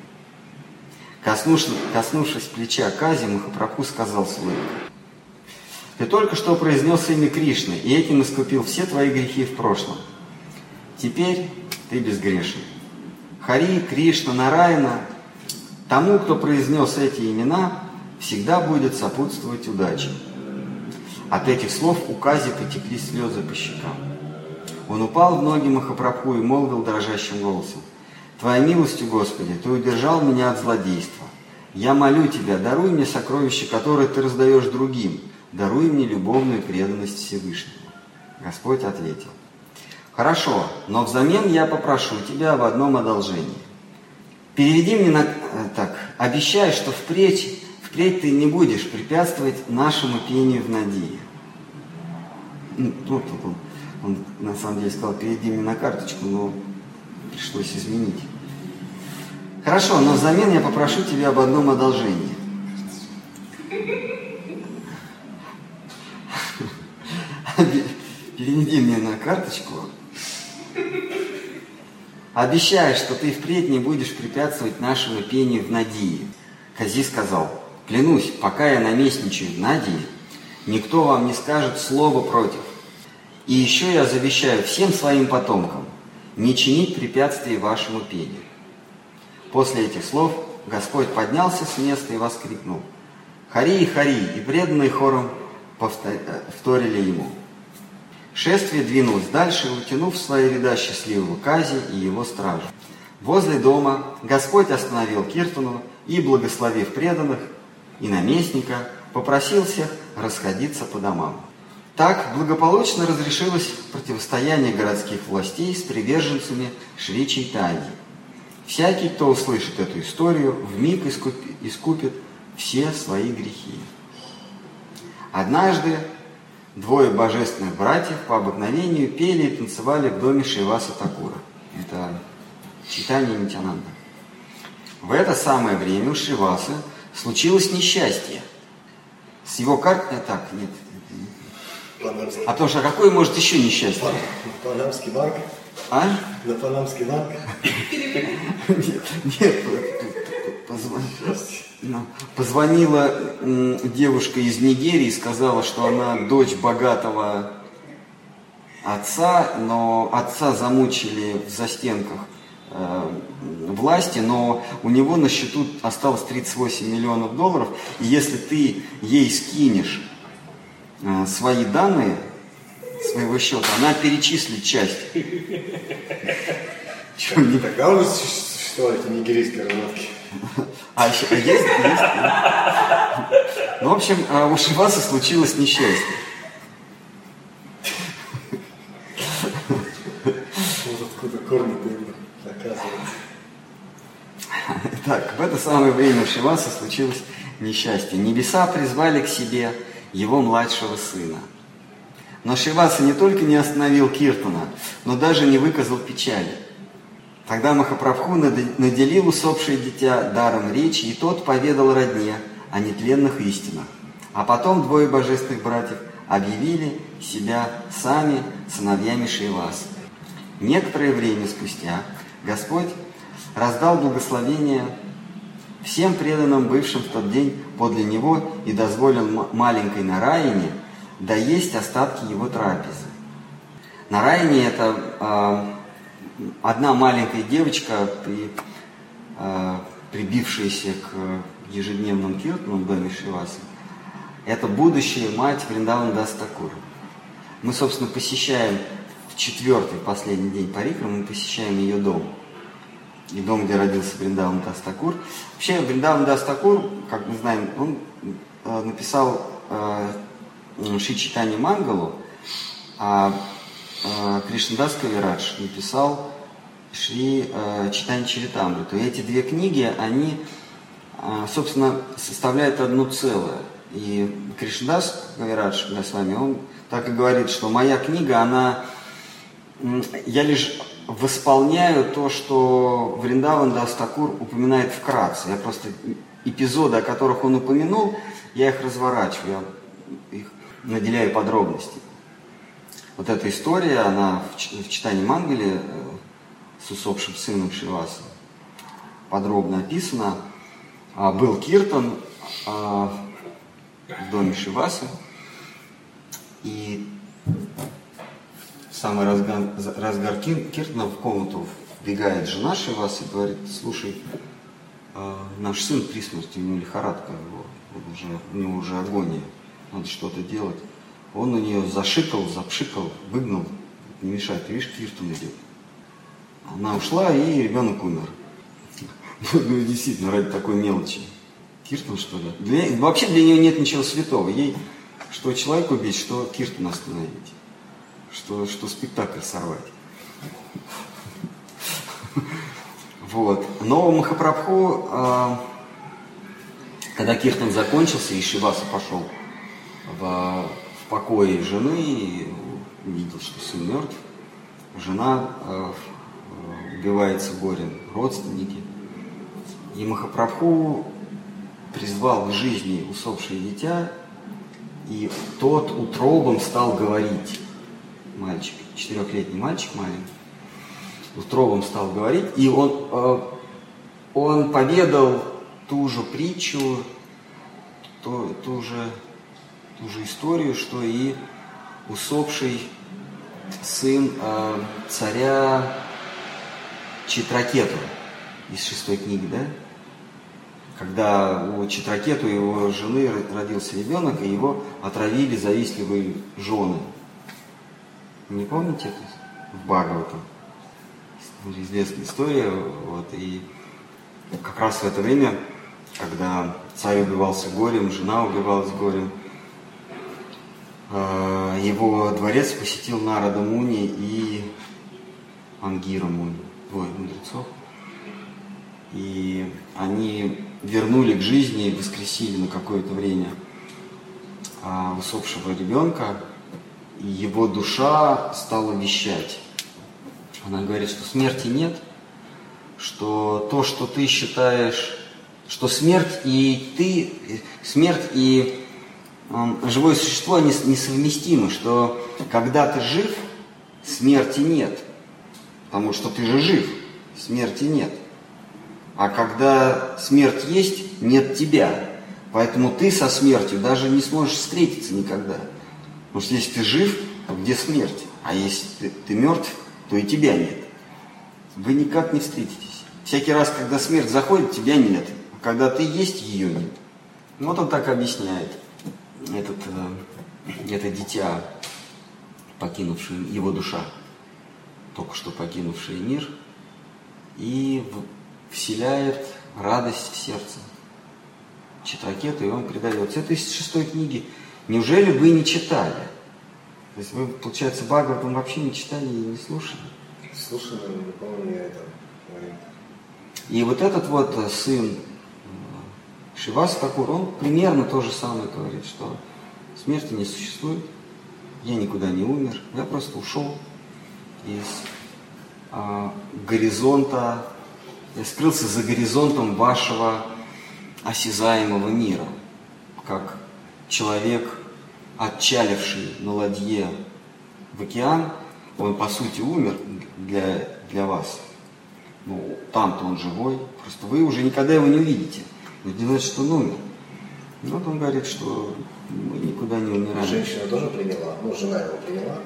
Коснувшись, коснувшись плеча Кази, Махапрабху сказал с Ты только что произнес имя Кришны, и этим искупил все твои грехи в прошлом. Теперь ты безгрешен. Хари, Кришна, Нараяна, тому, кто произнес эти имена, всегда будет сопутствовать удача. От этих слов у Кази потекли слезы по щекам. Он упал в ноги Махапрабху и молвил дрожащим голосом. Твоей милостью, Господи, Ты удержал меня от злодейства. Я молю Тебя, даруй мне сокровища, которые Ты раздаешь другим. Даруй мне любовную преданность Всевышнему. Господь ответил. Хорошо, но взамен я попрошу Тебя об одном одолжении. Переведи мне на... Э, так, обещай, что впредь, впредь Ты не будешь препятствовать нашему пению в Надии. Ну, тут он, он на самом деле сказал, переведи мне на карточку, но пришлось изменить. Хорошо, но взамен я попрошу тебя об одном одолжении. Переведи мне на карточку. Обещай, что ты впредь не будешь препятствовать нашему пению в Надии. Кази сказал, клянусь, пока я наместничаю в Надии, никто вам не скажет слова против. И еще я завещаю всем своим потомкам не чинить препятствий вашему пению. После этих слов Господь поднялся с места и воскликнул. Хари и Хари, и преданные хором повторили ему. Шествие двинулось дальше, утянув свои ряда счастливого Кази и его стражу. Возле дома Господь остановил Киртану и, благословив преданных и наместника, попросил всех расходиться по домам. Так благополучно разрешилось противостояние городских властей с приверженцами Шри Чайтаньи. Всякий, кто услышит эту историю, в миг искупит, искупит все свои грехи. Однажды двое божественных братьев по обыкновению пели и танцевали в доме Шиваса Такура. Это читание Нитянанда. В это самое время у Шивасы случилось несчастье. С его картой... Так, нет. Панамский. А то что, какое может еще несчастье? Панамский банк. А? На Панамский банк. Нет, нет, ну, позвонила девушка из Нигерии сказала, что она дочь богатого отца, но отца замучили в застенках э, власти, но у него на счету осталось 38 миллионов долларов, и если ты ей скинешь э, свои данные своего счета, она перечислит часть. Тогда уже существовали эти нигерийские разработки. А еще а есть? Есть? Ну, в общем, а у Шиваса случилось несчастье. Откуда корни оказывается. Так, в это самое время у Шиваса случилось несчастье. Небеса призвали к себе его младшего сына. Но Шиваса не только не остановил Киртана, но даже не выказал печали. Тогда Махапрабху наделил усопшее дитя даром речи, и тот поведал родне о нетленных истинах. А потом двое божественных братьев объявили себя сами сыновьями Шиваса. Некоторое время спустя Господь раздал благословение всем преданным, бывшим в тот день подле Него, и дозволил маленькой Нараине доесть остатки его трапезы. Нараяне это а, одна маленькая девочка, при, э, прибившаяся к ежедневным киртанам в доме Шивасы, это будущая мать Вриндаван Дас Тхакура. Мы, собственно, посещаем в четвертый, последний день Парикрамы, мы посещаем ее дом. И дом, где родился Вриндаван Дас Тхакур. Вообще, Вриндаван Дас Тхакур, как мы знаем, он э, написал э, Чайтанья Мангалу, а э, Кришнадас Кавирадж написал Шри э, Чайтанья Чаритамриту. И эти две книги, они, э, собственно, составляют одно целое. И Кришнадас Кавирадж Госвами, он так и говорит, что моя книга, она, я лишь восполняю то, что Вриндаван Дастакур упоминает вкратце. Я просто эпизоды, о которых он упомянул, я их разворачиваю, я их наделяю подробностями. Вот эта история, она в читании Мангали э, с усопшим сыном Шиваса подробно описана. А, был Киртон а, в доме Шиваса, и в самый разгар, разгар Киртона в комнату вбегает жена Шиваса и говорит, слушай, а, наш сын при смерти, у него лихорадка, его, уже, у него уже агония, надо что-то делать. Он у нее зашикал, запшикал, выгнал, не мешает, ты видишь, Киртон идет. Она ушла, и ребенок умер. Ну, действительно, ради такой мелочи. Киртон, что ли? Для, вообще для нее нет ничего святого. Ей что человек убить, что Киртон остановить. Что, что спектакль сорвать. Вот. Но Махапрабху, а, когда Киртан закончился, и Шиваса пошел в, в покое жены, и увидел, что сын мертв, жена а, убивается горем, родственники. И Махапрабху призвал к жизни усопшее дитя, и тот утробом стал говорить. Мальчик, четырехлетний мальчик маленький, утробом стал говорить, и он, э, он поведал ту же притчу, ту, ту, же, ту же историю, что и усопший сын э, царя Читракету из шестой книги, да? Когда у Читракету его жены родился ребенок, и его отравили завистливые жены. Не помните это? В Бхагаватам. Известная история. Вот, и как раз в это время, когда царь убивался горем, жена убивалась горем, а, его дворец посетил Нарада Муни и Ангира Муни двое мудрецов. И они вернули к жизни, воскресили на какое-то время а, усопшего ребенка, и его душа стала вещать. Она говорит, что смерти нет, что то, что ты считаешь, что смерть и ты, смерть и живое существо, несовместимы, что когда ты жив, смерти нет – Потому что ты же жив, смерти нет. А когда смерть есть, нет тебя. Поэтому ты со смертью даже не сможешь встретиться никогда. Потому что если ты жив, то где смерть? А если ты, ты мертв, то и тебя нет. Вы никак не встретитесь. Всякий раз, когда смерть заходит, тебя нет. А когда ты есть, ее нет. Вот он так объясняет. Этот, э, это дитя, покинувшее его душа только что покинувший мир, и вселяет радость в сердце Читракету, и он передает. Это из шестой книги. Неужели вы не читали? То есть вы, получается, Бхагаватам вообще не читали и не слушали? Слушали, но не помню я это И вот этот вот э, сын э, Шивас Такур, он примерно то же самое говорит, что смерти не существует, я никуда не умер, я просто ушел из а, горизонта, я скрылся за горизонтом вашего осязаемого мира, как человек, отчаливший на ладье в океан, он по сути умер для, для вас. Ну, там-то он живой, просто вы уже никогда его не увидите. Но не значит, что он умер. Вот он говорит, что мы никуда не умираем. Женщина тоже приняла, ну, жена его приняла.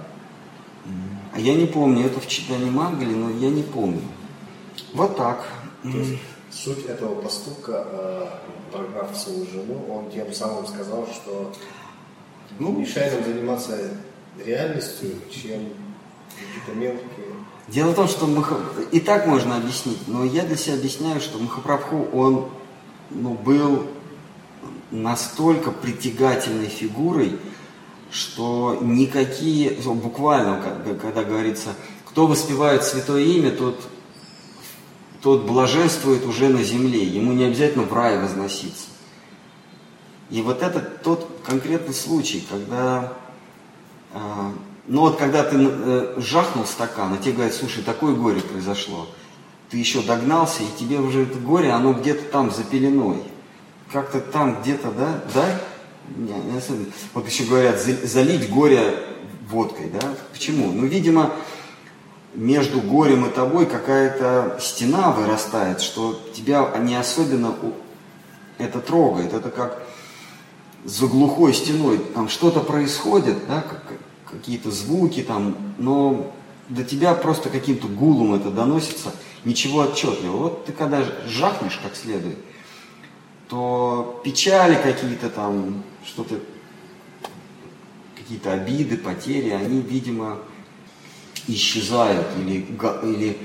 А я не помню, это в читании Мангали, но я не помню. Вот так. То есть суть этого поступка, э, прогнав свою жену, он тем самым сказал, что ну, мешает нам заниматься реальностью, чем какие-то мелкие. Дело в том, что Маха... и так можно объяснить, но я для себя объясняю, что Махапрабху, он ну, был настолько притягательной фигурой, что никакие, буквально, когда говорится, кто воспевает святое имя, тот, тот блаженствует уже на земле, ему не обязательно в рай возноситься. И вот это тот конкретный случай, когда, э, ну вот когда ты э, жахнул стакан, и тебе говорят, слушай, такое горе произошло, ты еще догнался, и тебе уже это горе, оно где-то там за пеленой. как-то там где-то, да, да, не, не особенно. Вот еще говорят, залить горе водкой, да? Почему? Ну, видимо, между горем и тобой какая-то стена вырастает, что тебя не особенно это трогает. Это как за глухой стеной, там что-то происходит, да, какие-то звуки там, но до тебя просто каким-то гулом это доносится, ничего отчетливого. Вот ты когда жахнешь как следует, то печали какие-то там, что-то, какие-то обиды, потери, они, видимо, исчезают или, или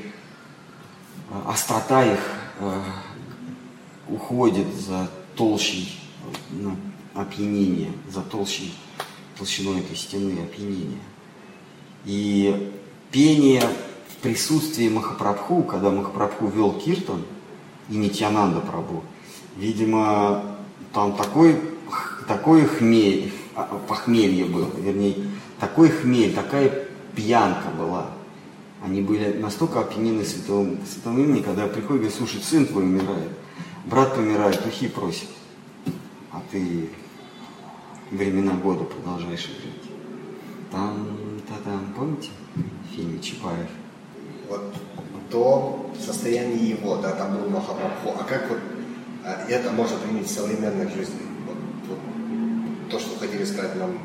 а, острота их э, уходит за толщей ну, опьянения, за толщей, толщиной этой стены опьянения. И пение в присутствии Махапрабху, когда Махапрабху вел Киртан и Нитьянанда Прабху, видимо, там такой, такой хмель, а, похмелье было, вернее, такой хмель, такая пьянка была. Они были настолько опьянены святым, святым именем, когда приходит говорит, слушай, сын твой умирает, брат помирает, духи просит, а ты времена года продолжаешь играть. Там, та там, помните в фильме Чапаев? Вот то состояние его, да, там был Махапрабху, а как вот а это можно применить в современной жизни? То, что хотели сказать нам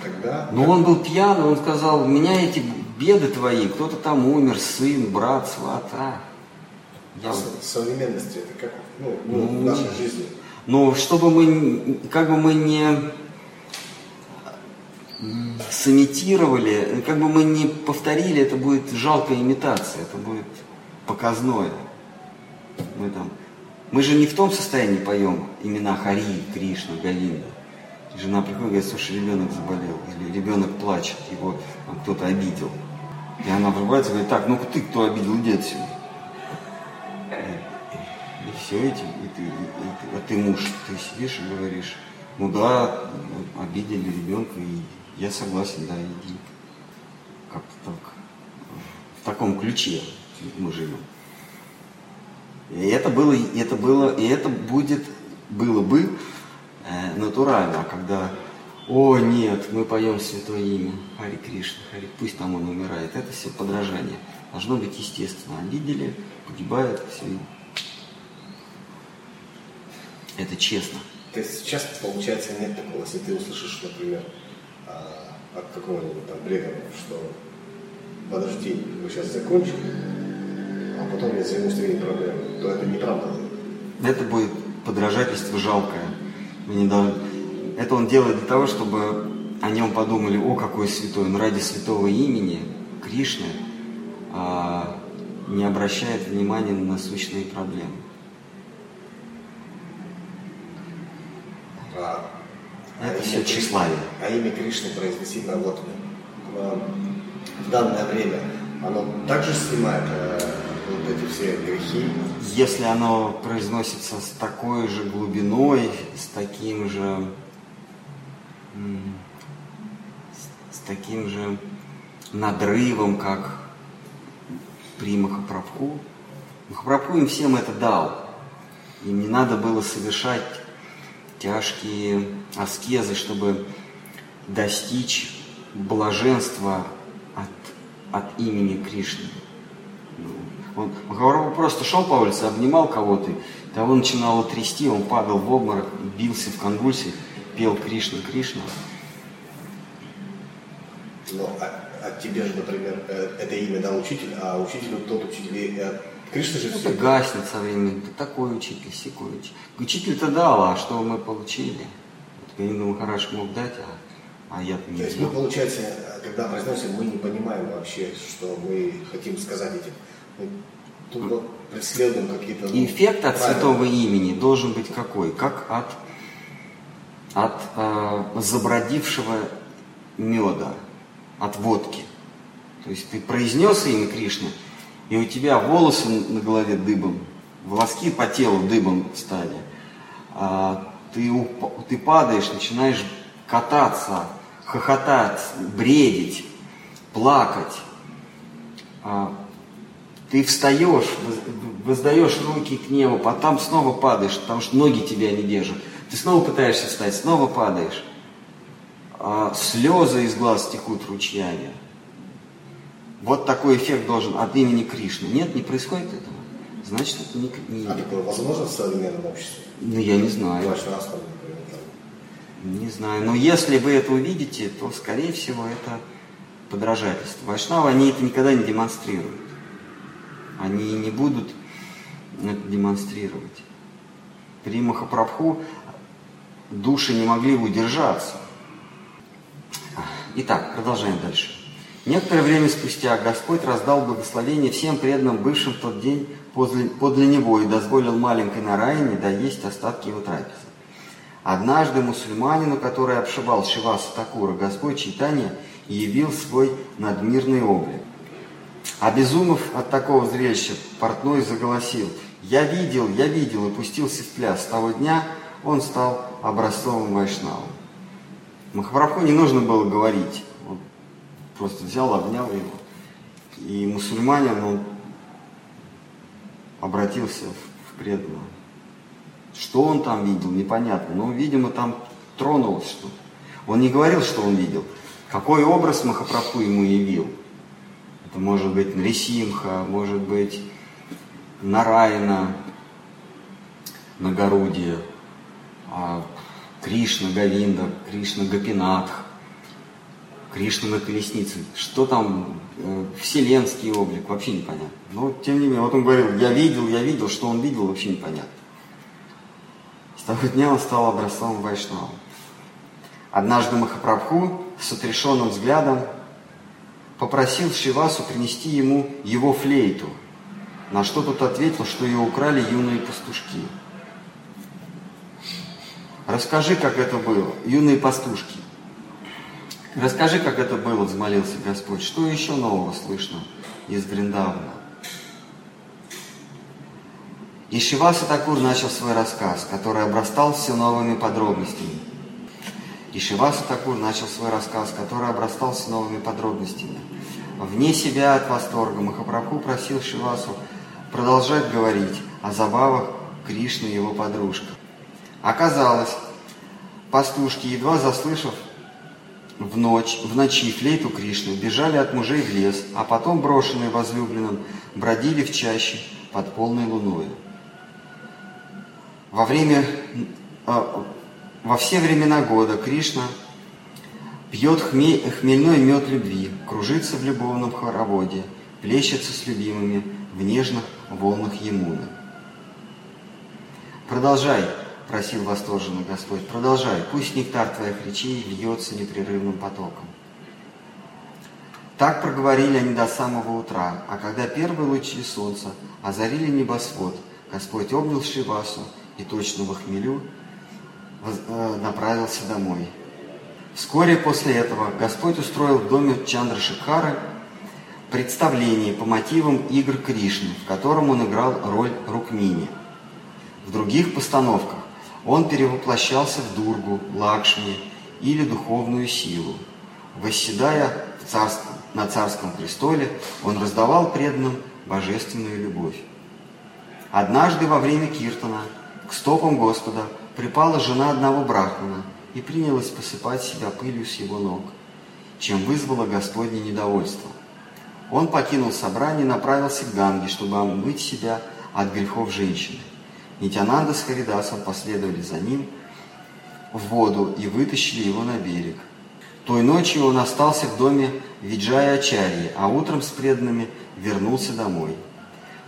когда? Ну, он был пьян, он сказал, у меня эти беды твои, кто-то там умер, сын, брат, сват, а. Я... А современности это как ну, ну, ну, в нашей жизни? Ну, чтобы мы, как бы мы не сымитировали, как бы мы не повторили, это будет жалкая имитация, это будет показное. Мы там мы же не в том состоянии поем имена Хари, Кришна, Галинда. Жена приходит и говорит, слушай, ребенок заболел, или ребенок плачет, его кто-то обидел. И она врывается и говорит, так, ну ты кто обидел, иди отсюда. И, и все эти, и ты, и, и, а ты муж, ты сидишь и говоришь, ну да, обидели ребенка, и я согласен, да, иди. Как-то так. В таком ключе мы живем. И это было, и это было, и это будет, было бы э, натурально, а когда, о нет, мы поем святое имя, Хари Кришна, Хари, пусть там он умирает, это все подражание. Должно быть естественно. Обидели, погибает, все. Это честно. То есть сейчас, получается, нет такого, если ты услышишь, например, а, от какого-нибудь там брега, что подожди, мы сейчас закончим, а потом я займусь твоими проблемами, то это неправда. Это будет подражательство жалкое. Мы не должны... Это он делает для того, чтобы о нем подумали, о, какой святой, он ради святого имени Кришны а, не обращает внимания на насущные проблемы. А, это а все тщеславие. А имя Кришны произносимо вот в данное время, оно также снимает э, вот эти все грехи. Если оно произносится с такой же глубиной, с таким же, с таким же надрывом, как при Махапрабху, Махапрабху им всем это дал. Им не надо было совершать тяжкие аскезы, чтобы достичь блаженства от, от имени Кришны. Он, Махаварапа просто шел по улице, обнимал кого-то, того начинало трясти, он падал в обморок, бился в конвульсиях, пел Кришна, Кришна. Ну, а, а тебе же, например, э, это имя дал учитель, а учителю тот учитель, э, Кришна же ну, все... Это гаснет со временем, такой учитель, секой учитель. Учитель-то дал, а что мы получили? Вот Гаинда Махараш мог дать, а, а я-то не То есть мы, получается, когда произносим, мы не понимаем вообще, что мы хотим сказать этим. Тут преследуем какие-то... Ну, Эффект от правила. святого имени должен быть какой? Как от, от э, забродившего меда, от водки. То есть ты произнес имя Кришны, и у тебя волосы на голове дыбом, волоски по телу дыбом стали. А ты, ты падаешь, начинаешь кататься, хохотать, бредить, плакать. А Ты встаешь, воздаешь руки к небу, потом снова падаешь, потому что ноги тебя не держат. Ты снова пытаешься встать, снова падаешь. А слезы из глаз текут ручьями. Вот такой эффект должен от имени Кришны. Нет, не происходит этого. Значит, это не... не... А такое возможно в современном обществе? Ну, я не знаю. Ваш раз, например. Не знаю. Но если вы это увидите, то, скорее всего, это подражательство. Вайшнавы, они это никогда не демонстрируют. Они не будут это демонстрировать. При Махапрабху души не могли удержаться. Итак, продолжаем дальше. Некоторое время спустя Господь раздал благословение всем преданным, бывшим в тот день подле, подле Него, и дозволил маленькой Нараяне доесть остатки его трапезы. Однажды мусульманину, который обшивал Шиваса Такура, Господь Читания явил свой надмирный облик. Обезумев от такого зрелища, портной заголосил «Я видел, я видел!» и пустился в пляс. С того дня он стал образцовым вайшнавом. Махапрабху не нужно было говорить. Он просто взял, обнял его. И мусульманин, он обратился в преданного. Что он там видел, непонятно. Но, видимо, там тронулось что-то. Он не говорил, что он видел. Какой образ Махапрабху ему явил? Это может быть Нрисимха, может быть Нараяна, Нагорудие, а Кришна Говинда, Кришна Гапинатх, Кришна на колеснице. Что там, э, вселенский облик, вообще непонятно. Но тем не менее, вот он говорил, я видел, я видел, что он видел, вообще непонятно. С того дня он стал образцом Вайшнава. Однажды Махапрабху с отрешенным взглядом попросил Шивасу принести ему его флейту, на что тот ответил, что ее украли юные пастушки – Расскажи, как это было, юные пастушки. Расскажи, как это было, взмолился Господь. Что еще нового слышно из Вриндавана? И Шиваса Такур начал свой рассказ, который обрастал все новыми подробностями. И Шиваса Такур начал свой рассказ, который обрастал все новыми подробностями. Вне себя от восторга Махапрабху просил Шивасу продолжать говорить о забавах Кришны и его подружках. Оказалось, пастушки, едва заслышав в ночь, в ночи флейту Кришны, бежали от мужей в лес, а потом, брошенные возлюбленным, бродили в чаще под полной луной. Во время, э, во все времена года Кришна пьет хмель, хмельной мед любви, кружится в любовном хороводе, плещется с любимыми в нежных волнах Емуны. Продолжай, просил восторженно Господь, продолжай, пусть нектар твоих речей льется непрерывным потоком. Так проговорили они до самого утра, а когда первые лучи солнца озарили небосвод, Господь обнял Шивасу и точно в хмелю э, направился домой. Вскоре после этого Господь устроил в доме Чандра Шикхары представление по мотивам игр Кришны, в котором он играл роль Рукмини. В других постановках он перевоплощался в Дургу, Лакшми или духовную силу. Восседая в царском, на царском престоле, он раздавал преданным божественную любовь. Однажды во время киртана к стопам Господа припала жена одного брахмана и принялась посыпать себя пылью с его ног, чем вызвало Господне недовольство. Он покинул собрание и направился к Ганге, чтобы омыть себя от грехов женщины. Нитянанда с Харидасом последовали за ним в воду и вытащили его на берег. Той ночью он остался в доме Виджая Ачарьи, а утром с преданными вернулся домой.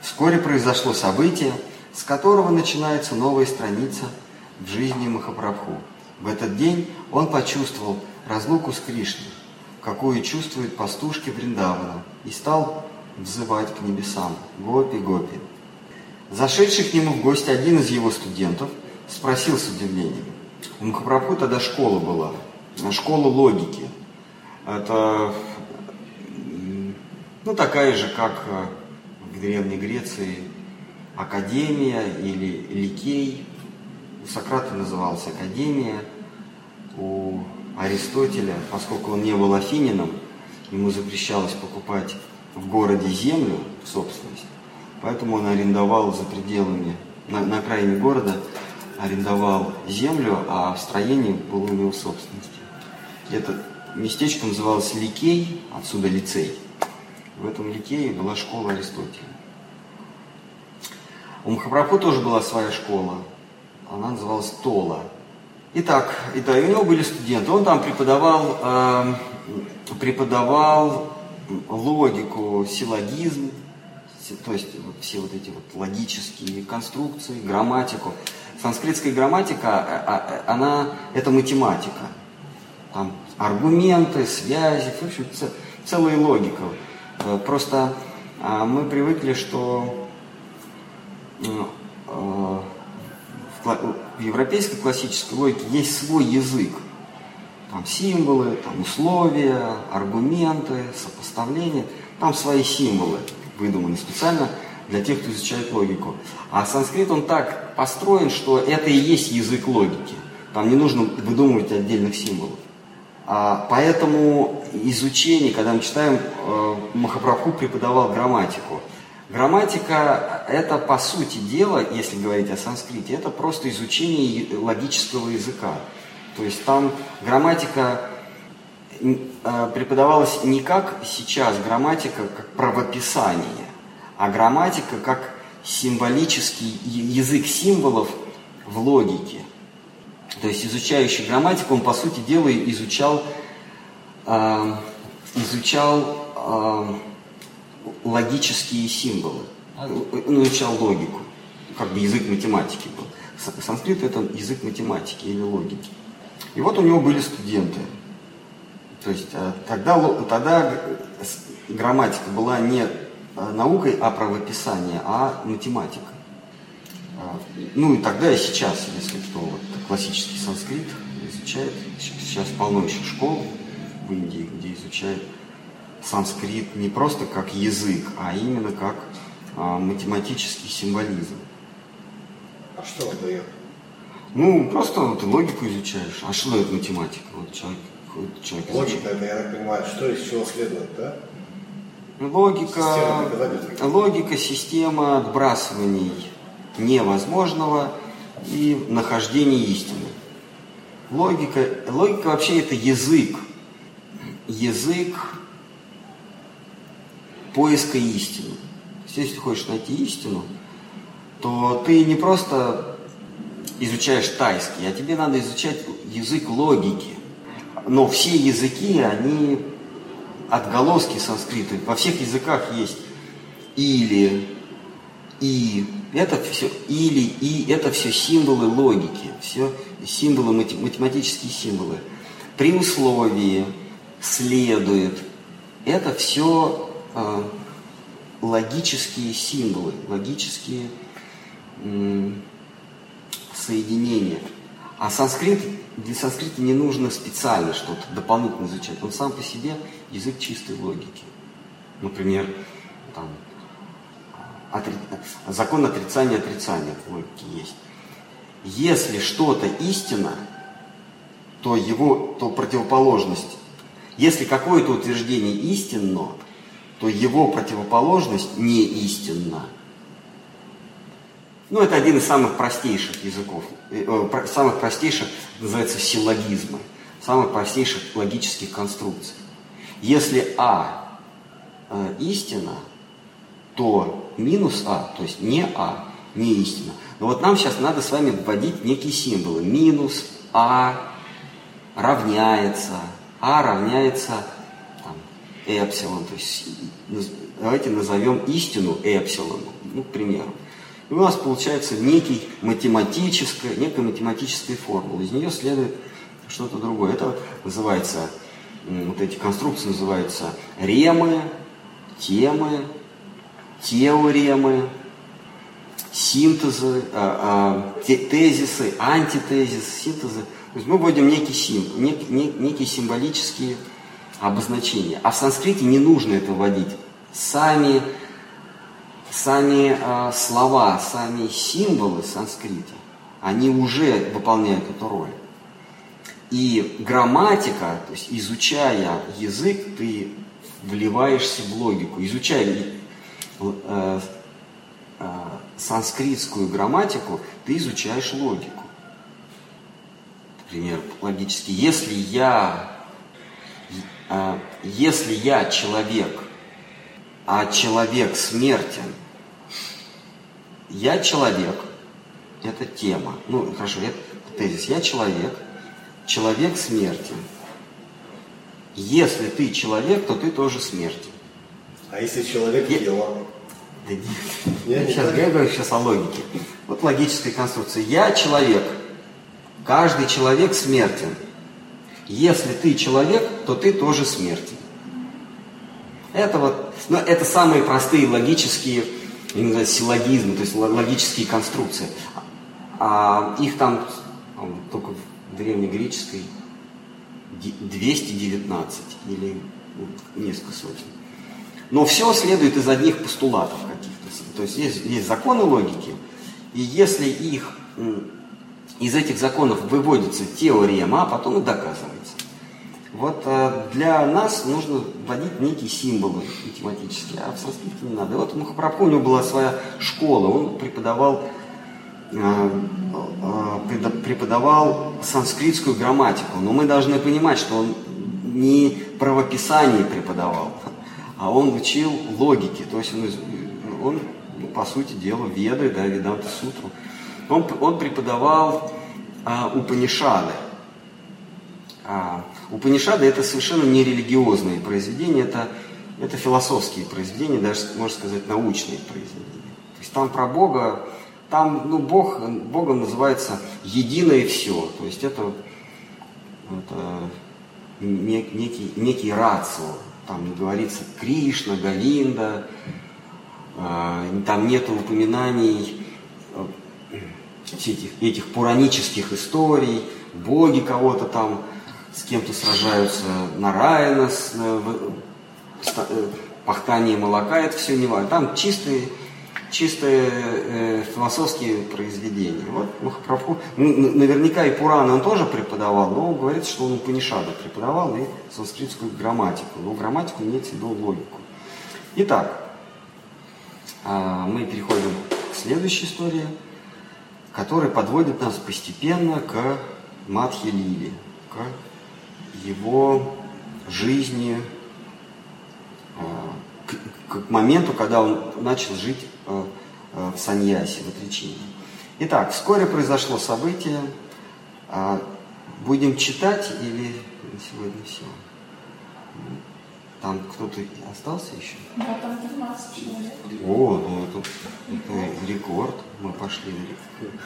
Вскоре произошло событие, с которого начинается новая страница в жизни Махапрабху. В этот день он почувствовал разлуку с Кришной, какую чувствуют пастушки Вриндавана, и стал взывать к небесам «Гопи, Гопи». Зашедший к нему в гости один из его студентов спросил с удивлением. У Махапрабху тогда школа была, школа логики. Это ну, такая же, как э, в Древней Греции академия или ликей. У Сократа называлась академия, у Аристотеля, поскольку он не был афинином, ему запрещалось покупать в городе землю в собственность, поэтому он арендовал за пределами, на, на окраине города, арендовал землю, а строение было у него в собственности. Это местечко называлось Ликей, отсюда лицей. В этом Ликее была школа Аристотеля. У Махапрабху тоже была своя школа. Она называлась Тола. Итак, и, да, у него были студенты. Он там преподавал, э, преподавал логику, силлогизм, то есть все вот эти вот логические конструкции, грамматику. Санскритская грамматика, а, а, она, это математика. Там аргументы, связи, в общем, целая логика. Э, просто мы привыкли, что э, э, в европейской классической логике есть свой язык. Там символы, там условия, аргументы, сопоставления. Там свои символы выдуманы специально для тех, кто изучает логику. А санскрит, он так построен, что это и есть язык логики. Там не нужно выдумывать отдельных символов. А, поэтому изучение, когда мы читаем, э, Махапрабху преподавал грамматику. Грамматика – это, по сути дела, если говорить о санскрите, это просто изучение логического языка. То есть там грамматика э, преподавалась не как сейчас грамматика, как правописание, а грамматика как символический язык символов в логике – то есть изучающий грамматику, он по сути дела изучал, э, изучал э, логические символы, ну, изучал логику, как бы язык математики был. Санскрит это язык математики или логики. И вот у него были студенты. То есть э, тогда, тогда грамматика была не э, наукой, а правописание, а математика. А, ну и тогда и сейчас, если кто вот классический санскрит изучает, сейчас полно еще школ в Индии, где изучают санскрит не просто как язык, а именно как а, математический символизм. А что он дает? Ну, просто вот, ты логику изучаешь. А что дает математика? Вот человек, человек Логика, это, я так понимаю, что из чего следует, да? Логика, система, логика, система отбрасываний невозможного и нахождение истины. Логика, логика вообще это язык. Язык поиска истины. Если ты хочешь найти истину, то ты не просто изучаешь тайский, а тебе надо изучать язык логики. Но все языки, они отголоски санскрита. Во всех языках есть или, и, это все или и это все символы логики, все символы, математические символы. При условии следует. Это все логические символы, логические соединения. А санскрит, для санскрита не нужно специально что-то дополнительно изучать. Он сам по себе язык чистой логики. Например, там, отри... закон отрицания отрицания в логике есть. Если что-то истина, то его, то противоположность. Если какое-то утверждение истинно, то его противоположность не истинна. Ну, это один из самых простейших языков, э, э самых простейших, называется силлогизмы, самых простейших логических конструкций. Если А э, истина, то минус А, то есть не А, не истина. Но вот нам сейчас надо с вами вводить некие символы. Минус А равняется, А равняется эпсилон. То есть давайте назовем истину эпсилону, ну, к примеру. И у нас получается некий математическая, некая математическая формула. Из нее следует что-то другое. Это называется, вот эти конструкции называются ремы, темы, теоремы, синтезы, а, а, тезисы, антитезисы, синтезы. То есть мы вводим некий символ, нек, нек, некие символические обозначения. А в санскрите не нужно это вводить. Сами, сами а, слова, сами символы санскрита, они уже выполняют эту роль. И грамматика, то есть изучая язык, ты вливаешься в логику. Изучай э, э, санскритскую грамматику, ты изучаешь логику. Например, логически, если я, э, если я человек, а человек смертен, я человек, это тема. Ну, хорошо, это тезис. Я человек, человек смертен. Если ты человек, то ты тоже смертен. А если человек я... тело? Да нет. Я, сейчас, я говорю сейчас о логике. Вот логическая конструкция. Я человек. Каждый человек смертен. Если ты человек, то ты тоже смертен. Это вот, ну, это самые простые логические, знаю, силлогизмы, то есть логические конструкции. А их там только в древнегреческой 219 или несколько сотен. Но все следует из одних постулатов каких-то. То есть есть, есть законы логики, и если их из этих законов выводится теорема, а потом и доказывается. Вот э, для нас нужно вводить некие символы математические, а в санскрите не надо. И вот у Махапрабху у него была своя школа, он преподавал Э, э, преподавал санскритскую грамматику, но мы должны понимать, что он не правописание преподавал, а он учил логики, то есть он, он по сути дела, веды, да, Веданта Сутру. Он, он преподавал а, Упанишады. А, Упанишады это совершенно не религиозные произведения, это, это философские произведения, даже, можно сказать, научные произведения. То есть там про Бога там, ну, Бог, Богом называется единое все. То есть это, это некий, некий рацио. Там говорится Кришна, Галинда, э, там нет упоминаний этих, этих пуранических историй, боги кого-то там с кем-то сражаются, Нараяна с, э, э, пахтание молока, это все не важно. Там чистые чистые э, философские произведения. Вот Махапрабху, ну, наверняка и Пураны он тоже преподавал, но он говорит, что он Панишада преподавал и санскритскую грамматику. Но грамматику имеется в виду логику. Итак, э, мы переходим к следующей истории, которая подводит нас постепенно к Мадхи Лили, к его жизни, э, к, к моменту, когда он начал жить э, э, в саньясе, в отречении. Итак, вскоре произошло событие. А, будем читать или на сегодня все? Там кто-то остался еще? Да, там 15 человек. О, ну это, это рекорд. Мы пошли на рекорд.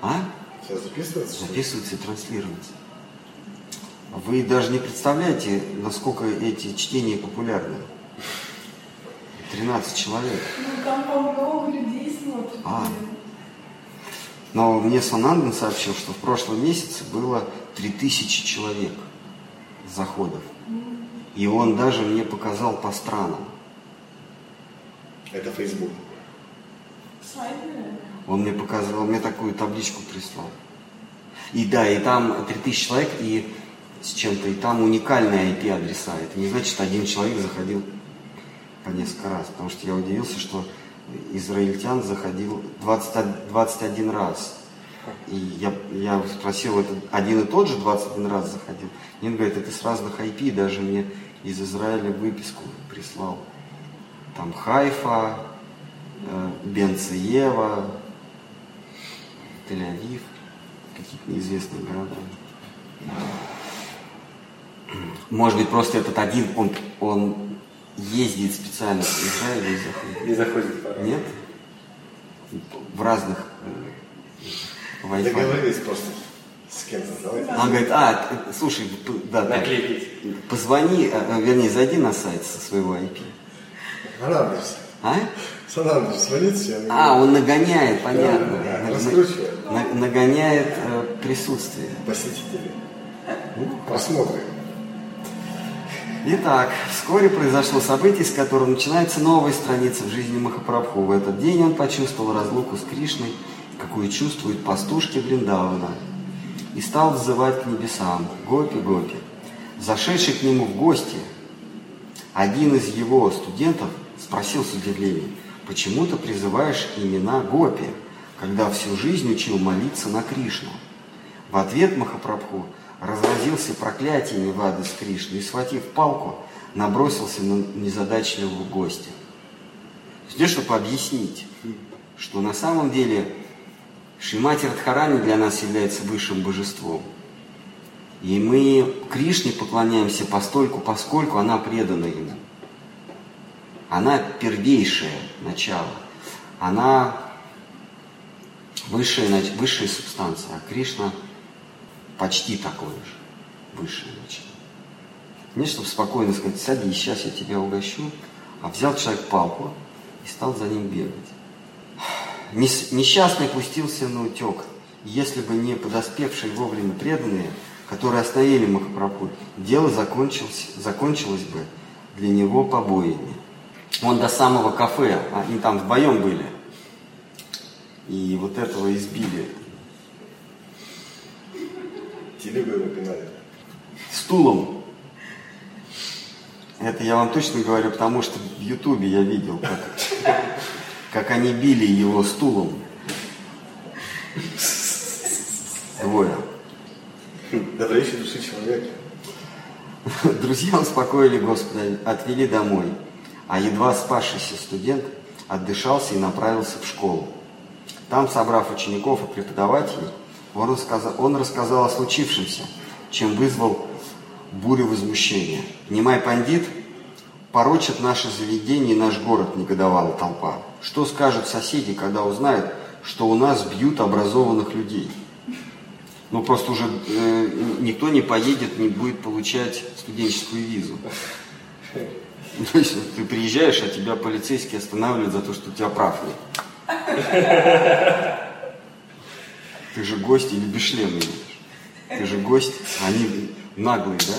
А? Сейчас записывается? Записывается и транслируется. Вы даже не представляете, насколько эти чтения популярны. 13 человек. Ну, там по-много людей смотрят. А. Но мне Сананден сообщил, что в прошлом месяце было 3000 человек заходов. И он даже мне показал по странам. Это Facebook. Он мне показывал, мне такую табличку прислал. И да, и там 3000 человек, и с чем-то, и там уникальные IP-адреса. Это не значит, что один человек заходил по несколько раз, потому что я удивился, что израильтян заходил 20, 21 раз. И я, я спросил, это один и тот же 21 раз заходил? Нет, говорит, это с разных IP, даже мне из Израиля выписку прислал. Там Хайфа, э, Бенциева, Тель-Авив, какие-то неизвестные города. Может быть, просто этот один, он, он ездит специально в Израиль и заходит. Не заходит пора. Нет? В разных э, Договорились просто с кем-то. Давайте. Он говорит, а, слушай, да, Наклеить. позвони, а, а, вернее, зайди на сайт со своего IP. Санандерс. А? Санандерс, звонит всем. А, он нагоняет, понятно. Да, да, раскручивает. на- нагоняет э, присутствие. Посетители. Посмотрим. Итак, вскоре произошло событие, с которого начинается новая страница в жизни Махапрабху. В этот день он почувствовал разлуку с Кришной, какую чувствуют пастушки Вриндавана, и стал взывать к небесам «Гопи, Гопи». Зашедший к нему в гости, Один из его студентов спросил с удивлением, почему ты призываешь имена Гопи, когда всю жизнь учил молиться на Кришну? В ответ Махапрабху разразился проклятиями в адрес Кришны и, схватив палку, набросился на незадачливого гостя. Здесь, чтобы объяснить, что на самом деле Шримати Радхарани для нас является высшим божеством. И мы Кришне поклоняемся постольку, поскольку она предана ему. Она первейшее начало. Она высшая, высшая субстанция. А Кришна почти такое же. Высшее начало. Не чтобы спокойно сказать, садись, сейчас я тебя угощу. А взял человек палку и стал за ним бегать. Несчастный пустился на утек. Если бы не подоспевшие вовремя преданные, которые остановили Махапрабху, дело закончилось, закончилось бы для него побоями. Он до самого кафе, они там вдвоем были, и вот этого избили. Телегу его пинали. Стулом. Это я вам точно говорю, потому что в Ютубе я видел, как как они били его стулом. Двое. Добрейший души человек. Друзья успокоили Господа, отвели домой, а едва спасшийся студент отдышался и направился в школу. Там, собрав учеников и преподавателей, он рассказал, он рассказал о случившемся, чем вызвал бурю возмущения. Немай пандит порочит наше заведение и наш город, негодовала толпа. Что скажут соседи, когда узнают, что у нас бьют образованных людей? Ну, просто уже э, никто не поедет, не будет получать студенческую визу. То есть ты приезжаешь, а тебя полицейские останавливают за то, что у тебя прав нет. Ты же гость или без едешь. Ты же гость, они наглые, да?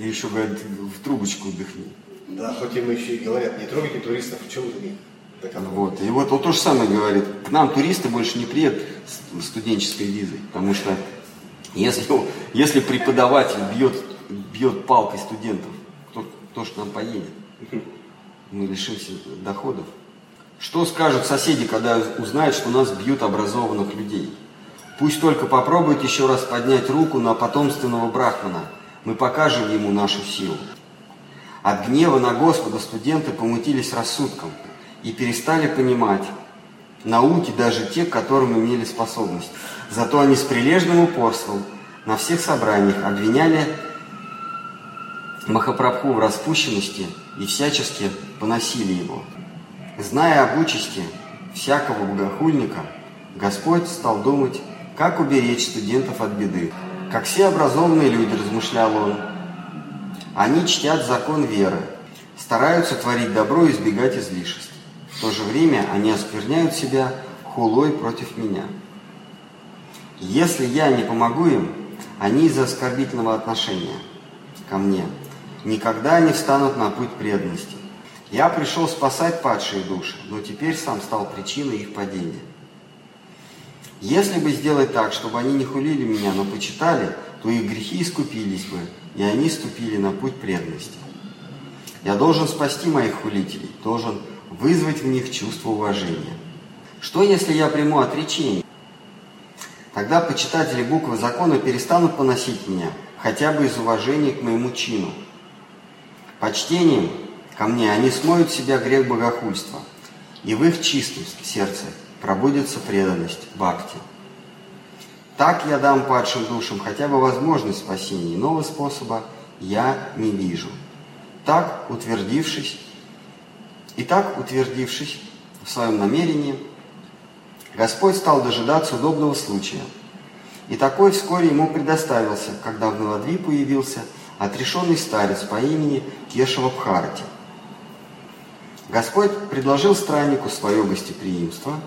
И еще говорят, в трубочку вдохни. Да, хоть им еще и говорят, не трогайте туристов, чем вы вот. И вот он то же самое говорит. К нам туристы больше не приедут с студенческой визой, потому что если, если преподаватель бьет, бьет палкой студентов, кто, кто же к нам поедет? Мы лишимся доходов. Что скажут соседи, когда узнают, что нас бьют образованных людей? Пусть только попробует еще раз поднять руку на потомственного брахмана. Мы покажем ему нашу силу. От гнева на Господа студенты помутились рассудком и перестали понимать науки даже те, к которым имели способность. Зато они с прилежным упорством на всех собраниях обвиняли Махапрабху в распущенности и всячески поносили его. Зная об участи всякого богохульника, Господь стал думать, как уберечь студентов от беды. Как все образованные люди, размышлял он, они чтят закон веры, стараются творить добро и избегать излишеств. В то же время они оскверняют себя хулой против меня. Если я не помогу им, они из-за оскорбительного отношения ко мне никогда не встанут на путь преданности. Я пришел спасать падшие души, но теперь сам стал причиной их падения. Если бы сделать так, чтобы они не хулили меня, но почитали, то их грехи искупились бы, и они ступили на путь преданности. Я должен спасти моих хулителей, должен вызвать в них чувство уважения. Что, если я приму отречение? Тогда почитатели буквы закона перестанут поносить меня, хотя бы из уважения к моему чину. Почтением ко мне они смоют себя грех богохульства, и в их чистом сердце пробудется преданность бхакти. Так я дам падшим душам хотя бы возможность спасения, иного способа я не вижу. Так, утвердившись, и так, утвердившись в своем намерении, Господь стал дожидаться удобного случая. И такой вскоре ему предоставился, когда в Навадви появился отрешенный старец по имени Кешева Бхарати. Господь предложил страннику свое гостеприимство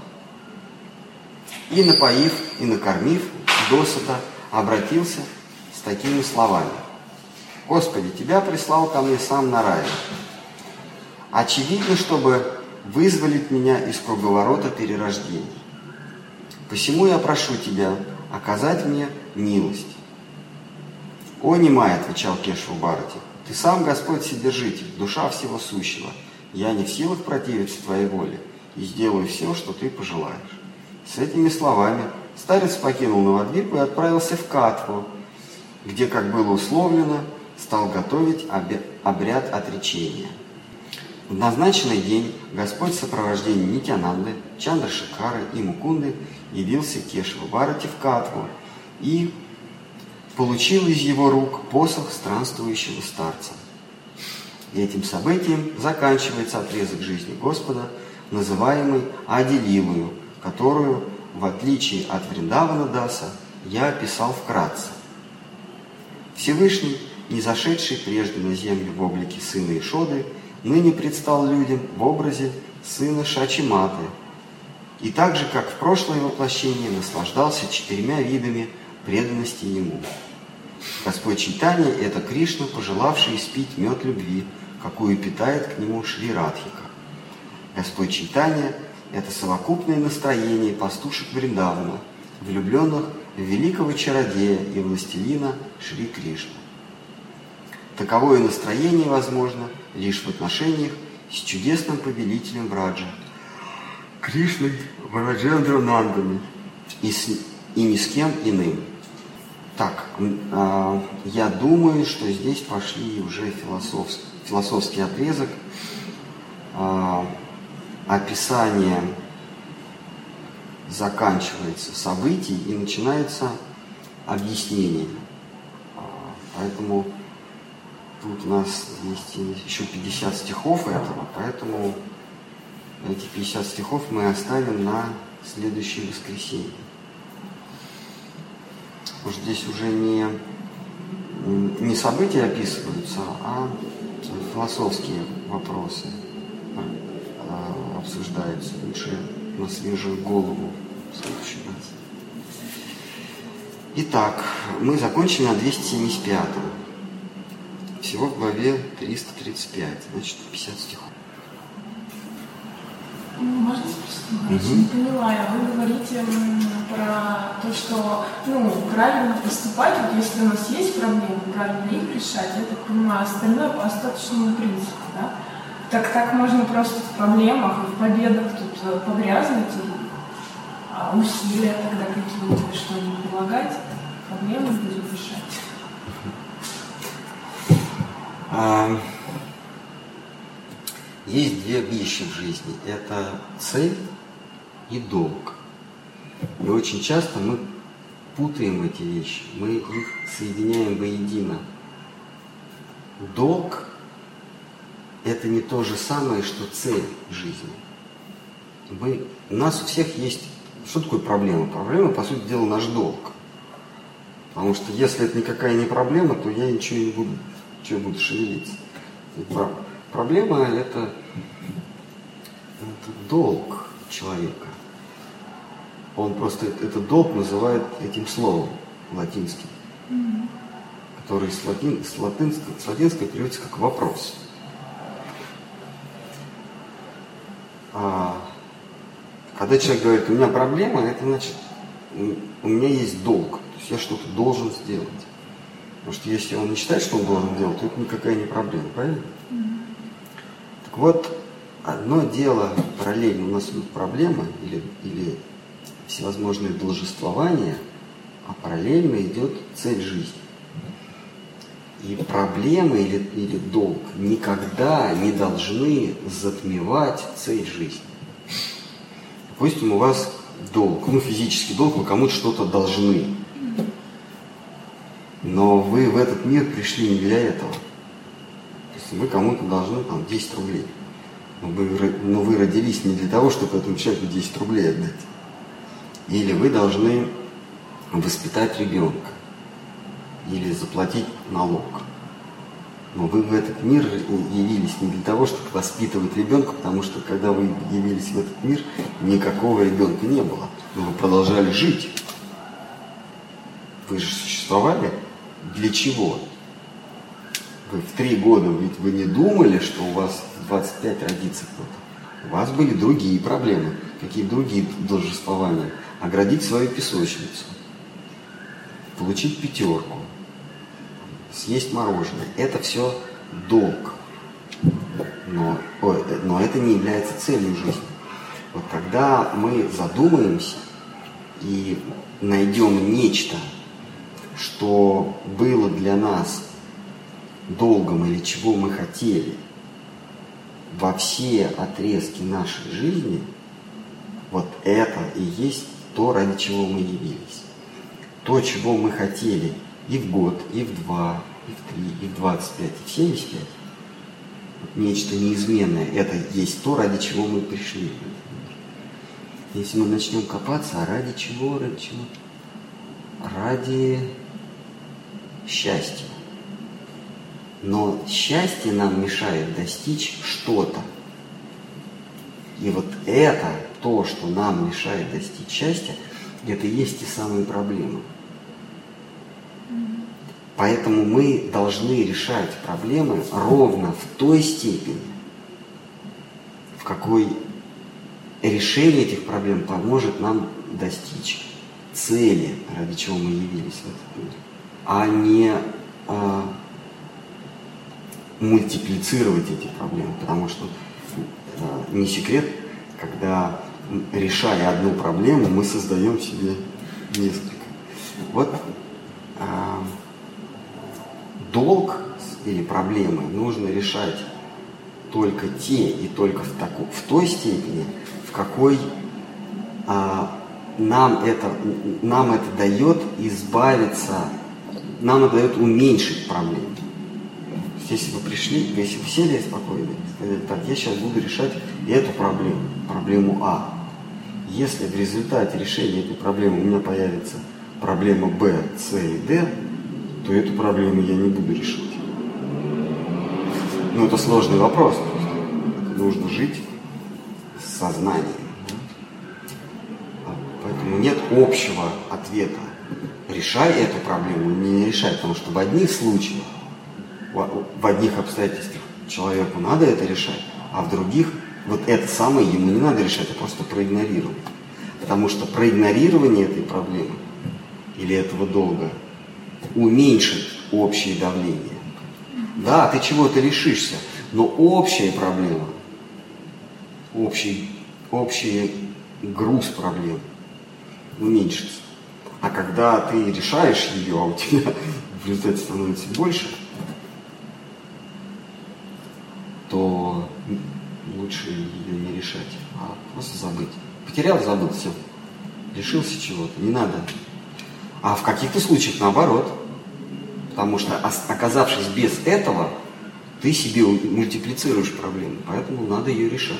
и, напоив и накормив, досыта обратился с такими словами. «Господи, Тебя прислал ко мне сам Нарая. Очевидно, чтобы вызволить меня из круговорота перерождений. Посему я прошу Тебя оказать мне милость». «О, Немай», — отвечал Кешву Барати, — Ты сам Господь Вседержитель, душа всего сущего. Я не в силах противиться Твоей воле и сделаю все, что Ты пожелаешь. С этими словами старец покинул Новодвипу и отправился в Катву, где, как было условлено, стал готовить обряд отречения. В назначенный день Господь в сопровождении Нитянанды, Чандрашикары и Мукунды явился Кешеву Барати в Катву и получил из его рук посох странствующего старца. И этим событием заканчивается отрезок жизни Господа, называемый Аделилую, которую, в отличие от Вриндавана Даса, я описал вкратце. Всевышний, не зашедший прежде на землю в облике сына Ишоды, ныне предстал людям в образе сына Шачиматы, и так же, как в прошлое воплощение, наслаждался четырьмя видами преданности Ему. Господь Чайтанья – это Кришна, пожелавший испить мед любви, какую питает к нему Шри Радхика. Господь Чайтанья – это совокупное настроение пастушек Вриндавана, влюбленных в великого чародея и властелина Шри Кришну. Таковое настроение возможно лишь в отношениях с чудесным повелителем Браджа, Кришной Вараджендра Нандами и, с, и ни с кем иным. Так, э, я думаю, что здесь пошли уже философский, философский отрезок э, описание заканчивается событий и начинается объяснение. Поэтому тут у нас есть еще 50 стихов этого, поэтому эти 50 стихов мы оставим на следующее воскресенье. Потому здесь уже не, не события описываются, а философские вопросы обсуждаются. Лучше на свежую голову в следующий раз. Итак, мы закончили на 275. Всего в главе 335, значит 50 стихов. Можно спросить? Угу. Не поняла я. Вы говорите про то, что ну, правильно поступать, вот если у нас есть проблемы, правильно их решать, я так понимаю, остальное по остаточному принципу, да? Так так можно просто в проблемах и в победах тут э, погрязнуть, а усилия тогда какие-то, что не прилагать, проблемы будем решать. А, есть две вещи в жизни. Это цель и долг. И очень часто мы путаем эти вещи, мы их соединяем воедино. Долг – это не то же самое, что цель жизни. Мы, у нас у всех есть... Что такое проблема? Проблема, по сути дела, наш долг. Потому что если это никакая не проблема, то я ничего не буду, чего буду шевелиться. Проблема – это, это долг человека. Он просто этот долг называет этим словом латинским, mm-hmm. который с, латин, с, латинского, с латинского переводится как вопрос. А, когда человек говорит, у меня проблема, это значит, у меня есть долг, то есть я что-то должен сделать. Потому что если он не считает, что он должен делать, то это никакая не проблема, правильно? Mm-hmm. Так вот, одно дело параллельно у нас идут проблемы или, или всевозможные должествования, а параллельно идет цель жизни. И проблемы или, или долг никогда не должны затмевать цель жизни. Допустим, у вас долг, ну физический долг, вы кому-то что-то должны. Но вы в этот мир пришли не для этого вы кому-то должны там 10 рублей. Но вы, но вы родились не для того, чтобы этому человеку 10 рублей отдать. Или вы должны воспитать ребенка. Или заплатить налог. Но вы в этот мир явились не для того, чтобы воспитывать ребенка, потому что когда вы явились в этот мир, никакого ребенка не было. Но вы продолжали жить. Вы же существовали для чего? вы в три года, ведь вы не думали, что у вас в 25 родится кто-то. У вас были другие проблемы, какие другие должествования. Оградить свою песочницу, получить пятерку, съесть мороженое. Это все долг. Но, ой, но это не является целью жизни. Вот когда мы задумаемся и найдем нечто, что было для нас долгом или чего мы хотели во все отрезки нашей жизни, вот это и есть то, ради чего мы явились. То, чего мы хотели и в год, и в два, и в три, и в двадцать пять, и в семьдесят пять. Нечто неизменное. Это есть то, ради чего мы пришли. Если мы начнем копаться, а ради чего, ради чего? Ради счастья. Но счастье нам мешает достичь что-то. И вот это, то, что нам мешает достичь счастья, это и есть те самые проблемы. Поэтому мы должны решать проблемы ровно в той степени, в какой решение этих проблем поможет нам достичь цели, ради чего мы явились в этот мир, а не а, мультиплицировать эти проблемы. Потому что а, не секрет, когда решая одну проблему, мы создаем себе несколько. Вот а, долг или проблемы нужно решать только те и только в, таку, в той степени, в какой а, нам, это, нам это дает избавиться, нам это дает уменьшить проблемы. Если вы пришли, если вы сели спокойно, сказали, так, я сейчас буду решать эту проблему, проблему А. Если в результате решения этой проблемы у меня появится проблема Б, С и Д, то эту проблему я не буду решать. Ну, это сложный вопрос. Нужно жить с сознанием. Поэтому нет общего ответа. Решай эту проблему или не решай, потому что в одних случаях, в одних обстоятельствах человеку надо это решать, а в других вот это самое ему не надо решать, а просто проигнорировать. Потому что проигнорирование этой проблемы или этого долга уменьшит общее давление. Да, ты чего-то решишься, но общая проблема, общий, общий груз проблем уменьшится. А когда ты решаешь ее, а у тебя в результате становится больше, то лучше ее не решать, а просто забыть. Потерял, забыл, все. Лишился чего-то, не надо а в каких-то случаях наоборот. Потому что оказавшись без этого, ты себе мультиплицируешь проблему, поэтому надо ее решать.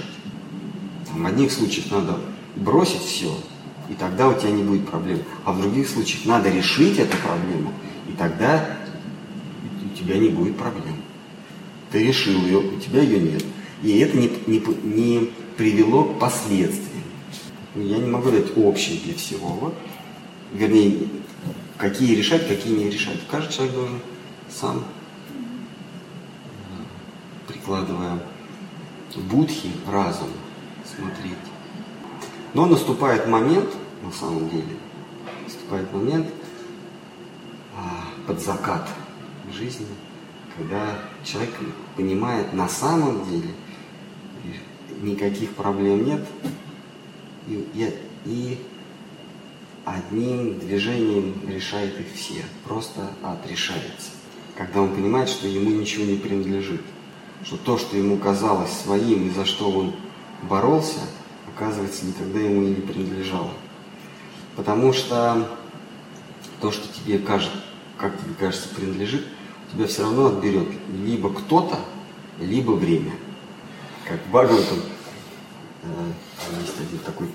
в одних случаях надо бросить все, и тогда у тебя не будет проблем. А в других случаях надо решить эту проблему, и тогда у тебя не будет проблем. Ты решил ее, у тебя ее нет. И это не, не, не привело к последствиям. Я не могу дать общее для всего. Вот. Вернее, какие решать, какие не решать. Каждый человек должен сам, прикладывая будхи, разум, смотреть. Но наступает момент, на самом деле, наступает момент а, под закат жизни, когда человек понимает на самом деле никаких проблем нет, и, и, и одним движением решает их все, просто отрешается. Когда он понимает, что ему ничего не принадлежит, что то, что ему казалось своим и за что он боролся, оказывается, никогда ему и не принадлежало. Потому что то, что тебе кажется, как тебе кажется, принадлежит, тебя все равно отберет либо кто-то, либо время. Как Бхагаватам э, есть один такой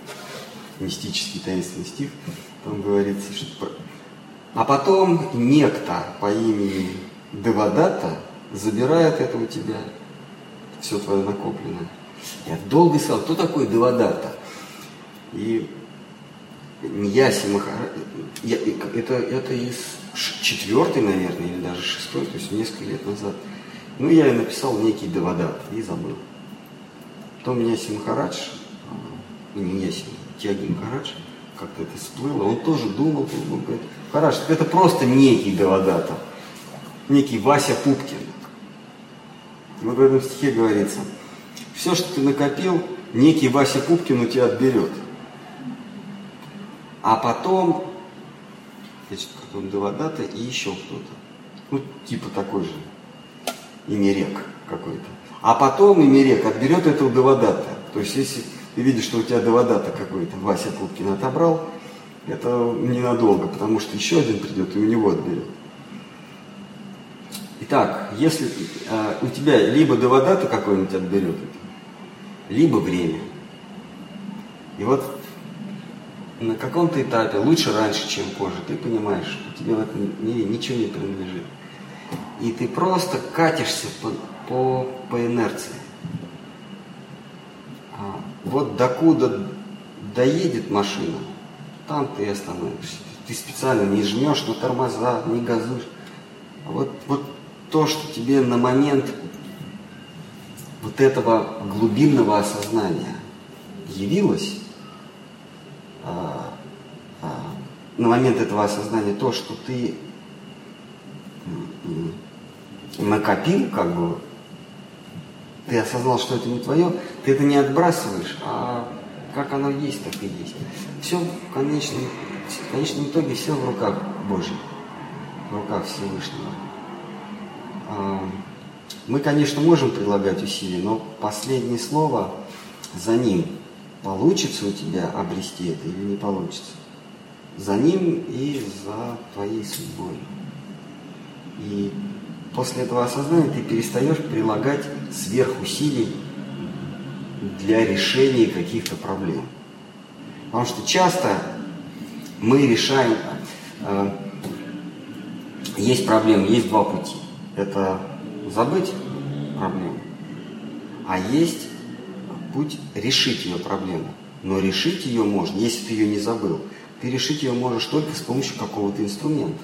мистический таинственный стих, там говорится, что... А потом некто по имени Девадата забирает это у тебя, все твое накопленное. Я долго искал, кто такой Девадатта? И Яси Махара... Я, это, это из четвертой, наверное, или даже шестой, то есть несколько лет назад. Ну, я написал некий Девадатта и забыл. Потом Яси Махарадж, а, не Яси, Тяги Махарадж, как-то это всплыло, он тоже думал, думал, говорит, Махарадж, это просто некий Девадатта, некий Вася Пупкин. Вот в этом стихе говорится, все, что ты накопил, некий Вася Пупкин у тебя отберет. А потом, значит, потом Девадатта и еще кто-то. Ну, типа такой же. Имерек какой-то. А потом Имерек отберет этого Девадатта. То есть, если ты видишь, что у тебя Девадатта какой-то Вася Пупкин отобрал, это ненадолго, потому что еще один придет и у него отберет. Итак, если э, у тебя либо Девадата какой-нибудь отберет, либо время. И вот на каком-то этапе, лучше раньше, чем позже, ты понимаешь, что тебе в этом мире ничего не принадлежит. И ты просто катишься по, по, по инерции. Вот докуда доедет машина, там ты остановишься. Ты специально не жмешь на тормоза, не газуешь. А вот, вот то, что тебе на момент вот этого глубинного осознания явилось, а, а, на момент этого осознания то, что ты накопил, как бы, ты осознал, что это не твое, ты это не отбрасываешь, а как оно есть, так и есть. Все в конечном, в конечном итоге все в руках Божьих, в руках Всевышнего. А, мы, конечно, можем прилагать усилия, но последнее слово за ним. Получится у тебя обрести это или не получится. За ним и за твоей судьбой. И после этого осознания ты перестаешь прилагать сверхусилий для решения каких-то проблем. Потому что часто мы решаем, э, есть проблемы, есть два пути. Это забыть проблему, а есть путь решить ее проблему. Но решить ее можно, если ты ее не забыл, ты решить ее можешь только с помощью какого-то инструмента.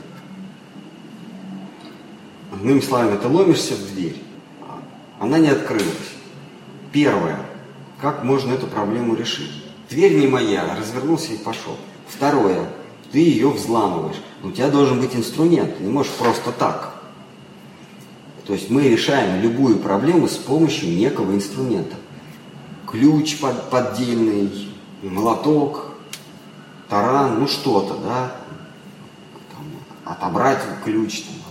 Иными словами, ты ломишься в дверь, она не открылась. Первое, как можно эту проблему решить? Дверь не моя, развернулся и пошел. Второе, ты ее взламываешь. Но у тебя должен быть инструмент, ты не можешь просто так. То есть мы решаем любую проблему с помощью некого инструмента. Ключ под, поддельный, молоток, таран, ну что-то, да, там, отобрать ключ, там,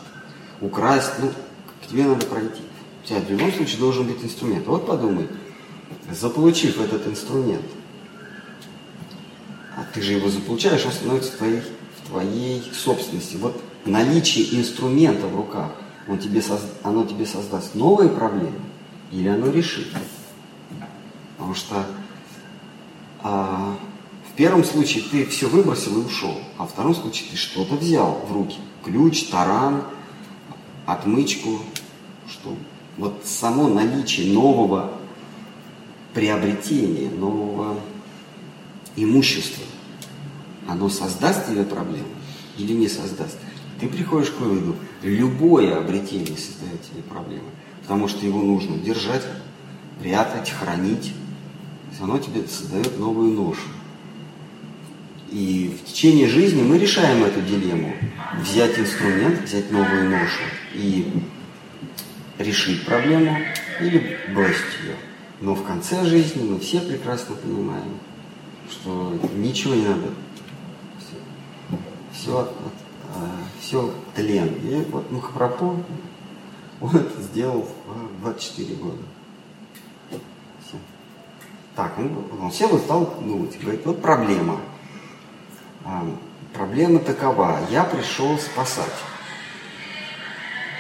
украсть, ну, к тебе надо пройти. У тебя в любом случае должен быть инструмент. Вот подумай, заполучив этот инструмент, а ты же его заполучаешь, он становится твоей, в твоей собственности. Вот наличие инструмента в руках он тебе созда... оно тебе создаст новые проблемы или оно решит. Потому что а, в первом случае ты все выбросил и ушел, а в втором случае ты что-то взял в руки. Ключ, таран, отмычку, что вот само наличие нового приобретения, нового имущества, оно создаст тебе проблему или не создаст? ты приходишь к выводу, любое обретение создает тебе проблемы, потому что его нужно держать, прятать, хранить. Оно тебе создает новую ношу. И в течение жизни мы решаем эту дилемму. Взять инструмент, взять новую ношу и решить проблему или бросить ее. Но в конце жизни мы все прекрасно понимаем, что ничего не надо. Все, все от, все тлен. И вот Махапрабху, он это сделал в 24 года. Все. Так, он, он сел и стал думать. Говорит, вот проблема. А, проблема такова. Я пришел спасать.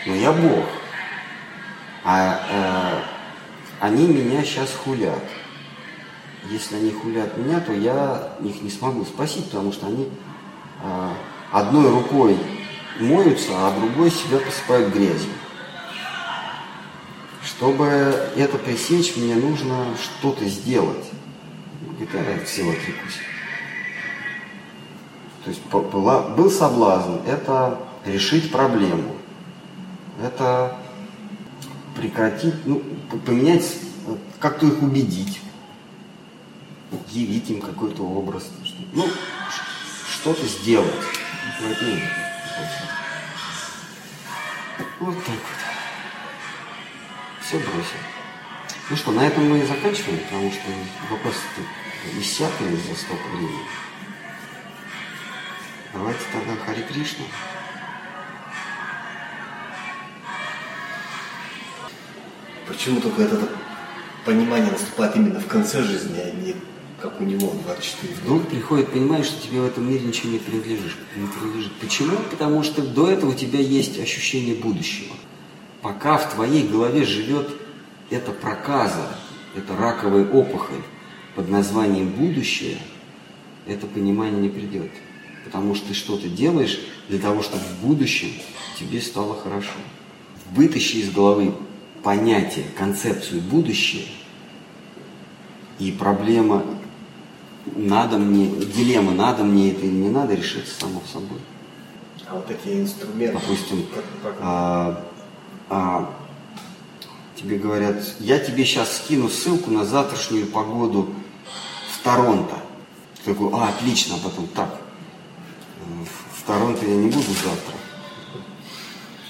Но я Бог. А э, они меня сейчас хулят. Если они хулят меня, то я их не смогу спасить, потому что они э, одной рукой моются, а другой себя посыпают грязью. Чтобы это пресечь, мне нужно что-то сделать. Это всего отрекусь. То есть была, был соблазн, это решить проблему. Это прекратить, ну, поменять, как-то их убедить, явить им какой-то образ. Ну, что-то сделать. Вот так вот. Все. бросил. Ну что, на этом мы и заканчиваем, потому что вопросы иссякли за столько времени. Давайте тогда Хари Кришна. Почему только это понимание наступает именно в конце жизни, а не как у него 24 Вдруг приходит понимание, что тебе в этом мире ничего не принадлежит. Не принадлежит. Почему? Потому что до этого у тебя есть ощущение будущего. Пока в твоей голове живет эта проказа, эта раковая опухоль под названием будущее, это понимание не придет. Потому что ты что-то делаешь для того, чтобы в будущем тебе стало хорошо. Вытащи из головы понятие, концепцию будущее, и проблема надо мне, дилемма, надо мне это или не надо, решится само собой. А вот такие инструменты. Допустим, а, а, тебе говорят, я тебе сейчас скину ссылку на завтрашнюю погоду в Торонто. Ты такой, а, отлично, а потом так. В Торонто я не буду завтра.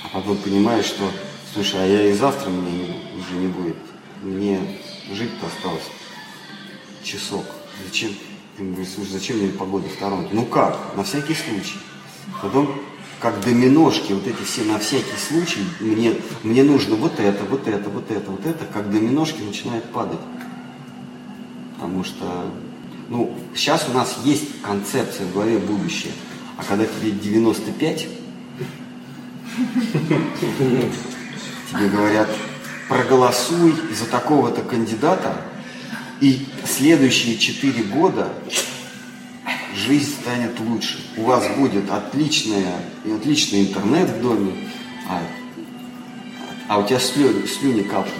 А потом понимаешь, что, слушай, а я и завтра мне уже не будет. Мне жить-то осталось часок. Зачем? Ты говоришь, слушай, зачем мне погода в Торонто? Ну как? На всякий случай. Потом, как доминошки, вот эти все на всякий случай, мне, мне нужно вот это, вот это, вот это, вот это, как доминошки начинает падать. Потому что, ну, сейчас у нас есть концепция в голове будущее. А когда тебе 95, тебе говорят, проголосуй за такого-то кандидата, и следующие четыре года жизнь станет лучше. У вас будет отличная, отличный интернет в доме, а, а у тебя слюни, слюни капнут.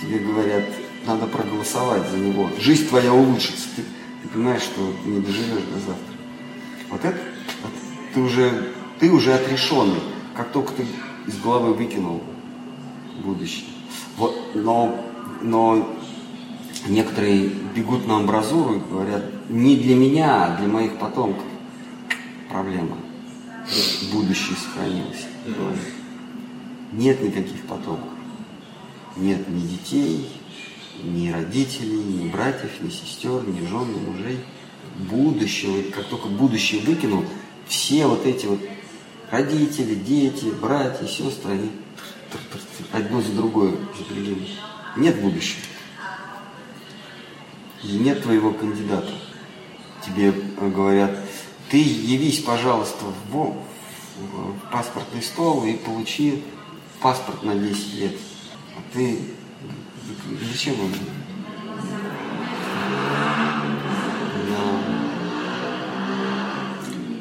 Тебе говорят, надо проголосовать за него. Жизнь твоя улучшится. Ты, ты понимаешь, что не доживешь до завтра. Вот это ты уже, ты уже отрешенный. Как только ты из головы выкинул будущее. Вот, но, но некоторые бегут на амбразуру и говорят, не для меня, а для моих потомков проблема. Будущее сохранилось. Нет никаких потомков. Нет ни детей, ни родителей, ни братьев, ни сестер, ни жен, ни мужей. Будущего, как только будущее выкинул, все вот эти вот родители, дети, братья, сестры, они одно за другое запрягены. Нет будущего и нет твоего кандидата. Тебе э, говорят, ты явись, пожалуйста, в, в паспортный стол и получи паспорт на 10 лет. А ты зачем он?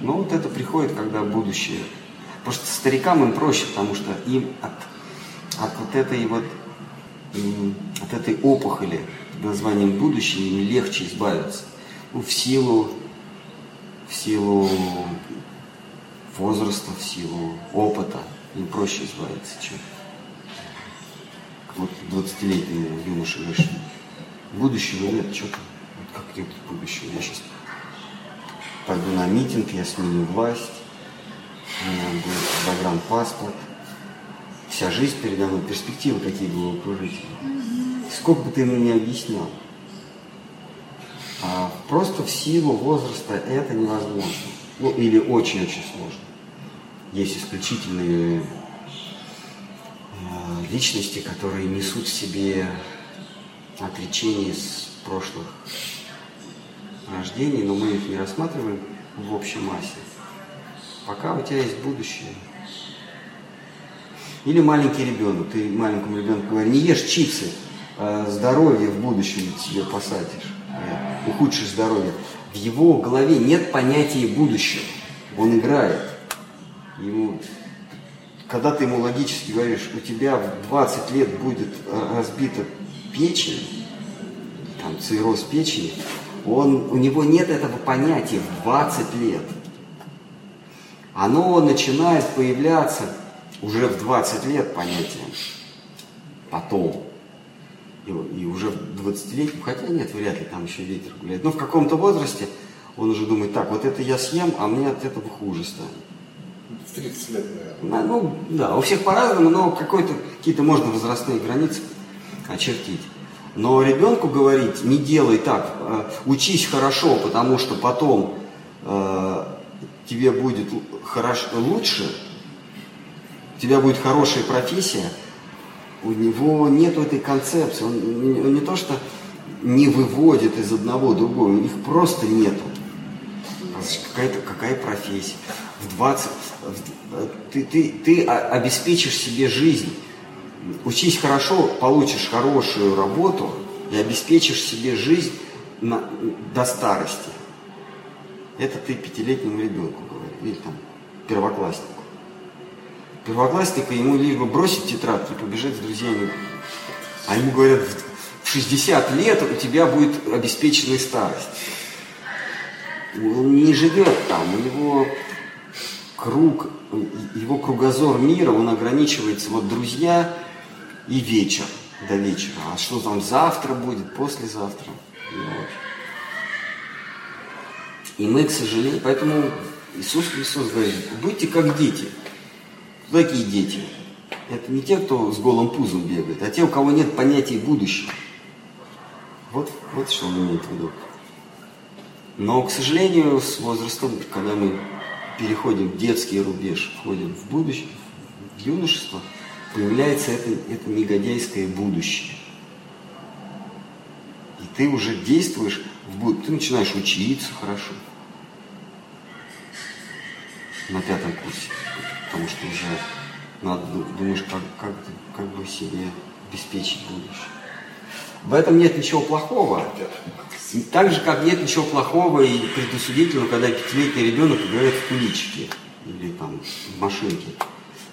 Ну вот это приходит, когда будущее. Просто старикам им проще, потому что им от, от вот этой вот от этой опухоли под названием будущее им легче избавиться. Ну, в силу, в силу возраста, в силу опыта им проще избавиться, чем вот 20-летний юноша говоришь, будущего нет, что там, вот как нет будущего, я сейчас пойду на митинг, я сменю власть, у меня будет загранпаспорт, вся жизнь передо мной, перспективы какие были окружители. Сколько бы ты ему не объяснял. А просто в силу возраста это невозможно. Ну, или очень-очень сложно. Есть исключительные э, личности, которые несут в себе отречение с прошлых рождений, но мы их не рассматриваем в общей массе. Пока у тебя есть будущее, или маленький ребенок, ты маленькому ребенку говоришь, не ешь чипсы, а здоровье в будущем тебе посадишь, ухудшишь здоровье. В его голове нет понятия будущего, он играет. Ему, когда ты ему логически говоришь, у тебя в 20 лет будет разбита печень, там цирроз печени, он, у него нет этого понятия в 20 лет. Оно начинает появляться уже в 20 лет понятие потом. И, и уже в 20-летнем, хотя нет, вряд ли там еще ветер гуляет, но в каком-то возрасте он уже думает, так, вот это я съем, а мне от этого хуже станет. В 30 лет, наверное. Ну, да, у всех по-разному, но какой-то, какие-то можно возрастные границы очертить. Но ребенку говорить, не делай так, э, учись хорошо, потому что потом э, тебе будет хорошо, лучше, у тебя будет хорошая профессия, у него нет этой концепции. Он, он не то что не выводит из одного другого, их просто нету. Какая-то какая профессия. В 20 в, ты, ты, ты обеспечишь себе жизнь. Учись хорошо, получишь хорошую работу и обеспечишь себе жизнь на, до старости. Это ты пятилетнему ребенку говоришь, или там первокласснику. Первоклассника ему либо бросить тетрадки и побежать с друзьями. А ему говорят, в 60 лет у тебя будет обеспеченная старость. Он не живет там, у него круг, его кругозор мира, он ограничивается вот друзья и вечер до вечера. А что там завтра будет, послезавтра? И мы, к сожалению, поэтому Иисус Христос говорит, будьте как дети. Кто такие дети? Это не те, кто с голым пузом бегает, а те, у кого нет понятия будущего. Вот, вот что он имеет в виду. Но, к сожалению, с возрастом, когда мы переходим в детский рубеж, входим в будущее, в юношество, появляется это, это негодяйское будущее. И ты уже действуешь в ты начинаешь учиться хорошо на пятом курсе, потому что уже надо, думаешь, как, как, как бы себе обеспечить будущее. В этом нет ничего плохого. Так же, как нет ничего плохого и предусудительного, когда пятилетний ребенок играет в куличики или там в машинке.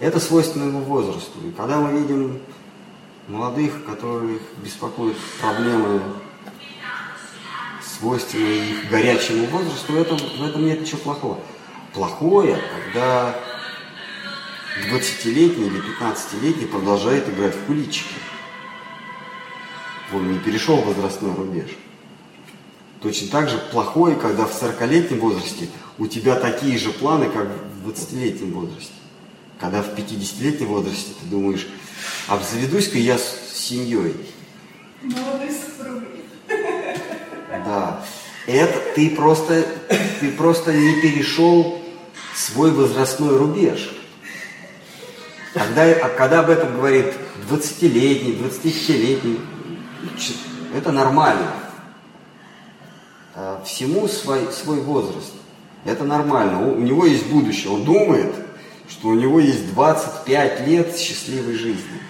Это свойственно его возрасту. И когда мы видим молодых, которых беспокоят проблемы, свойственные их горячему возрасту, в этом, в этом нет ничего плохого. Плохое, когда 20-летний или 15-летний продолжает играть в куличики. Он не перешел возрастной рубеж. Точно так же плохое, когда в 40-летнем возрасте у тебя такие же планы, как в 20-летнем возрасте. Когда в 50-летнем возрасте ты думаешь, обзаведусь-ка я с семьей. Молодой супругой. Да. Это ты просто, ты просто не перешел свой возрастной рубеж. Когда, а когда об этом говорит 20-летний, 25-летний, это нормально. А всему свой, свой возраст. Это нормально. У, у него есть будущее. Он думает, что у него есть 25 лет счастливой жизни.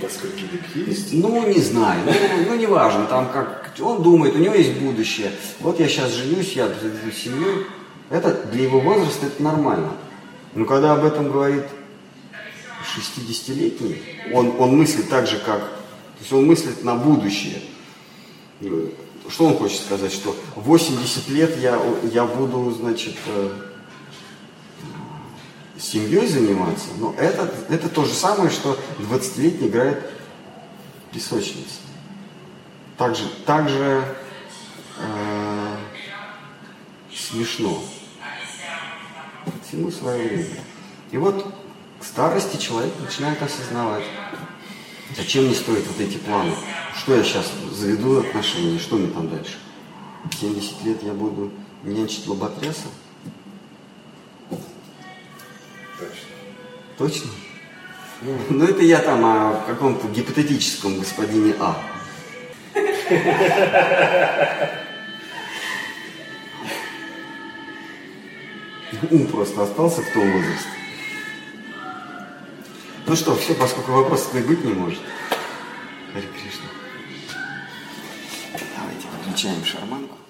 До скольки есть? Ну, не знаю. Ну, ну, не важно. Там как... Он думает, у него есть будущее. Вот я сейчас женюсь, я заведу семью. Это для его возраста это нормально. Но когда об этом говорит 60-летний, он, он мыслит так же, как... То есть он мыслит на будущее. Что он хочет сказать? Что 80 лет я, я буду, значит, э, семьей заниматься. Но это, это то же самое, что 20-летний играет в песочнице. Также, также э, смешно. Всему свое время. И вот к старости человек начинает осознавать, зачем мне стоят вот эти планы. Что я сейчас заведу отношения, что мне там дальше? 70 лет я буду нянчить лоботряса? Точно. Точно? Ну, это я там о каком-то гипотетическом господине А. Ум просто остался в том возрасте. Ну что, все, поскольку вопросов и быть не может. Хари Кришна. Давайте выключаем шарманку.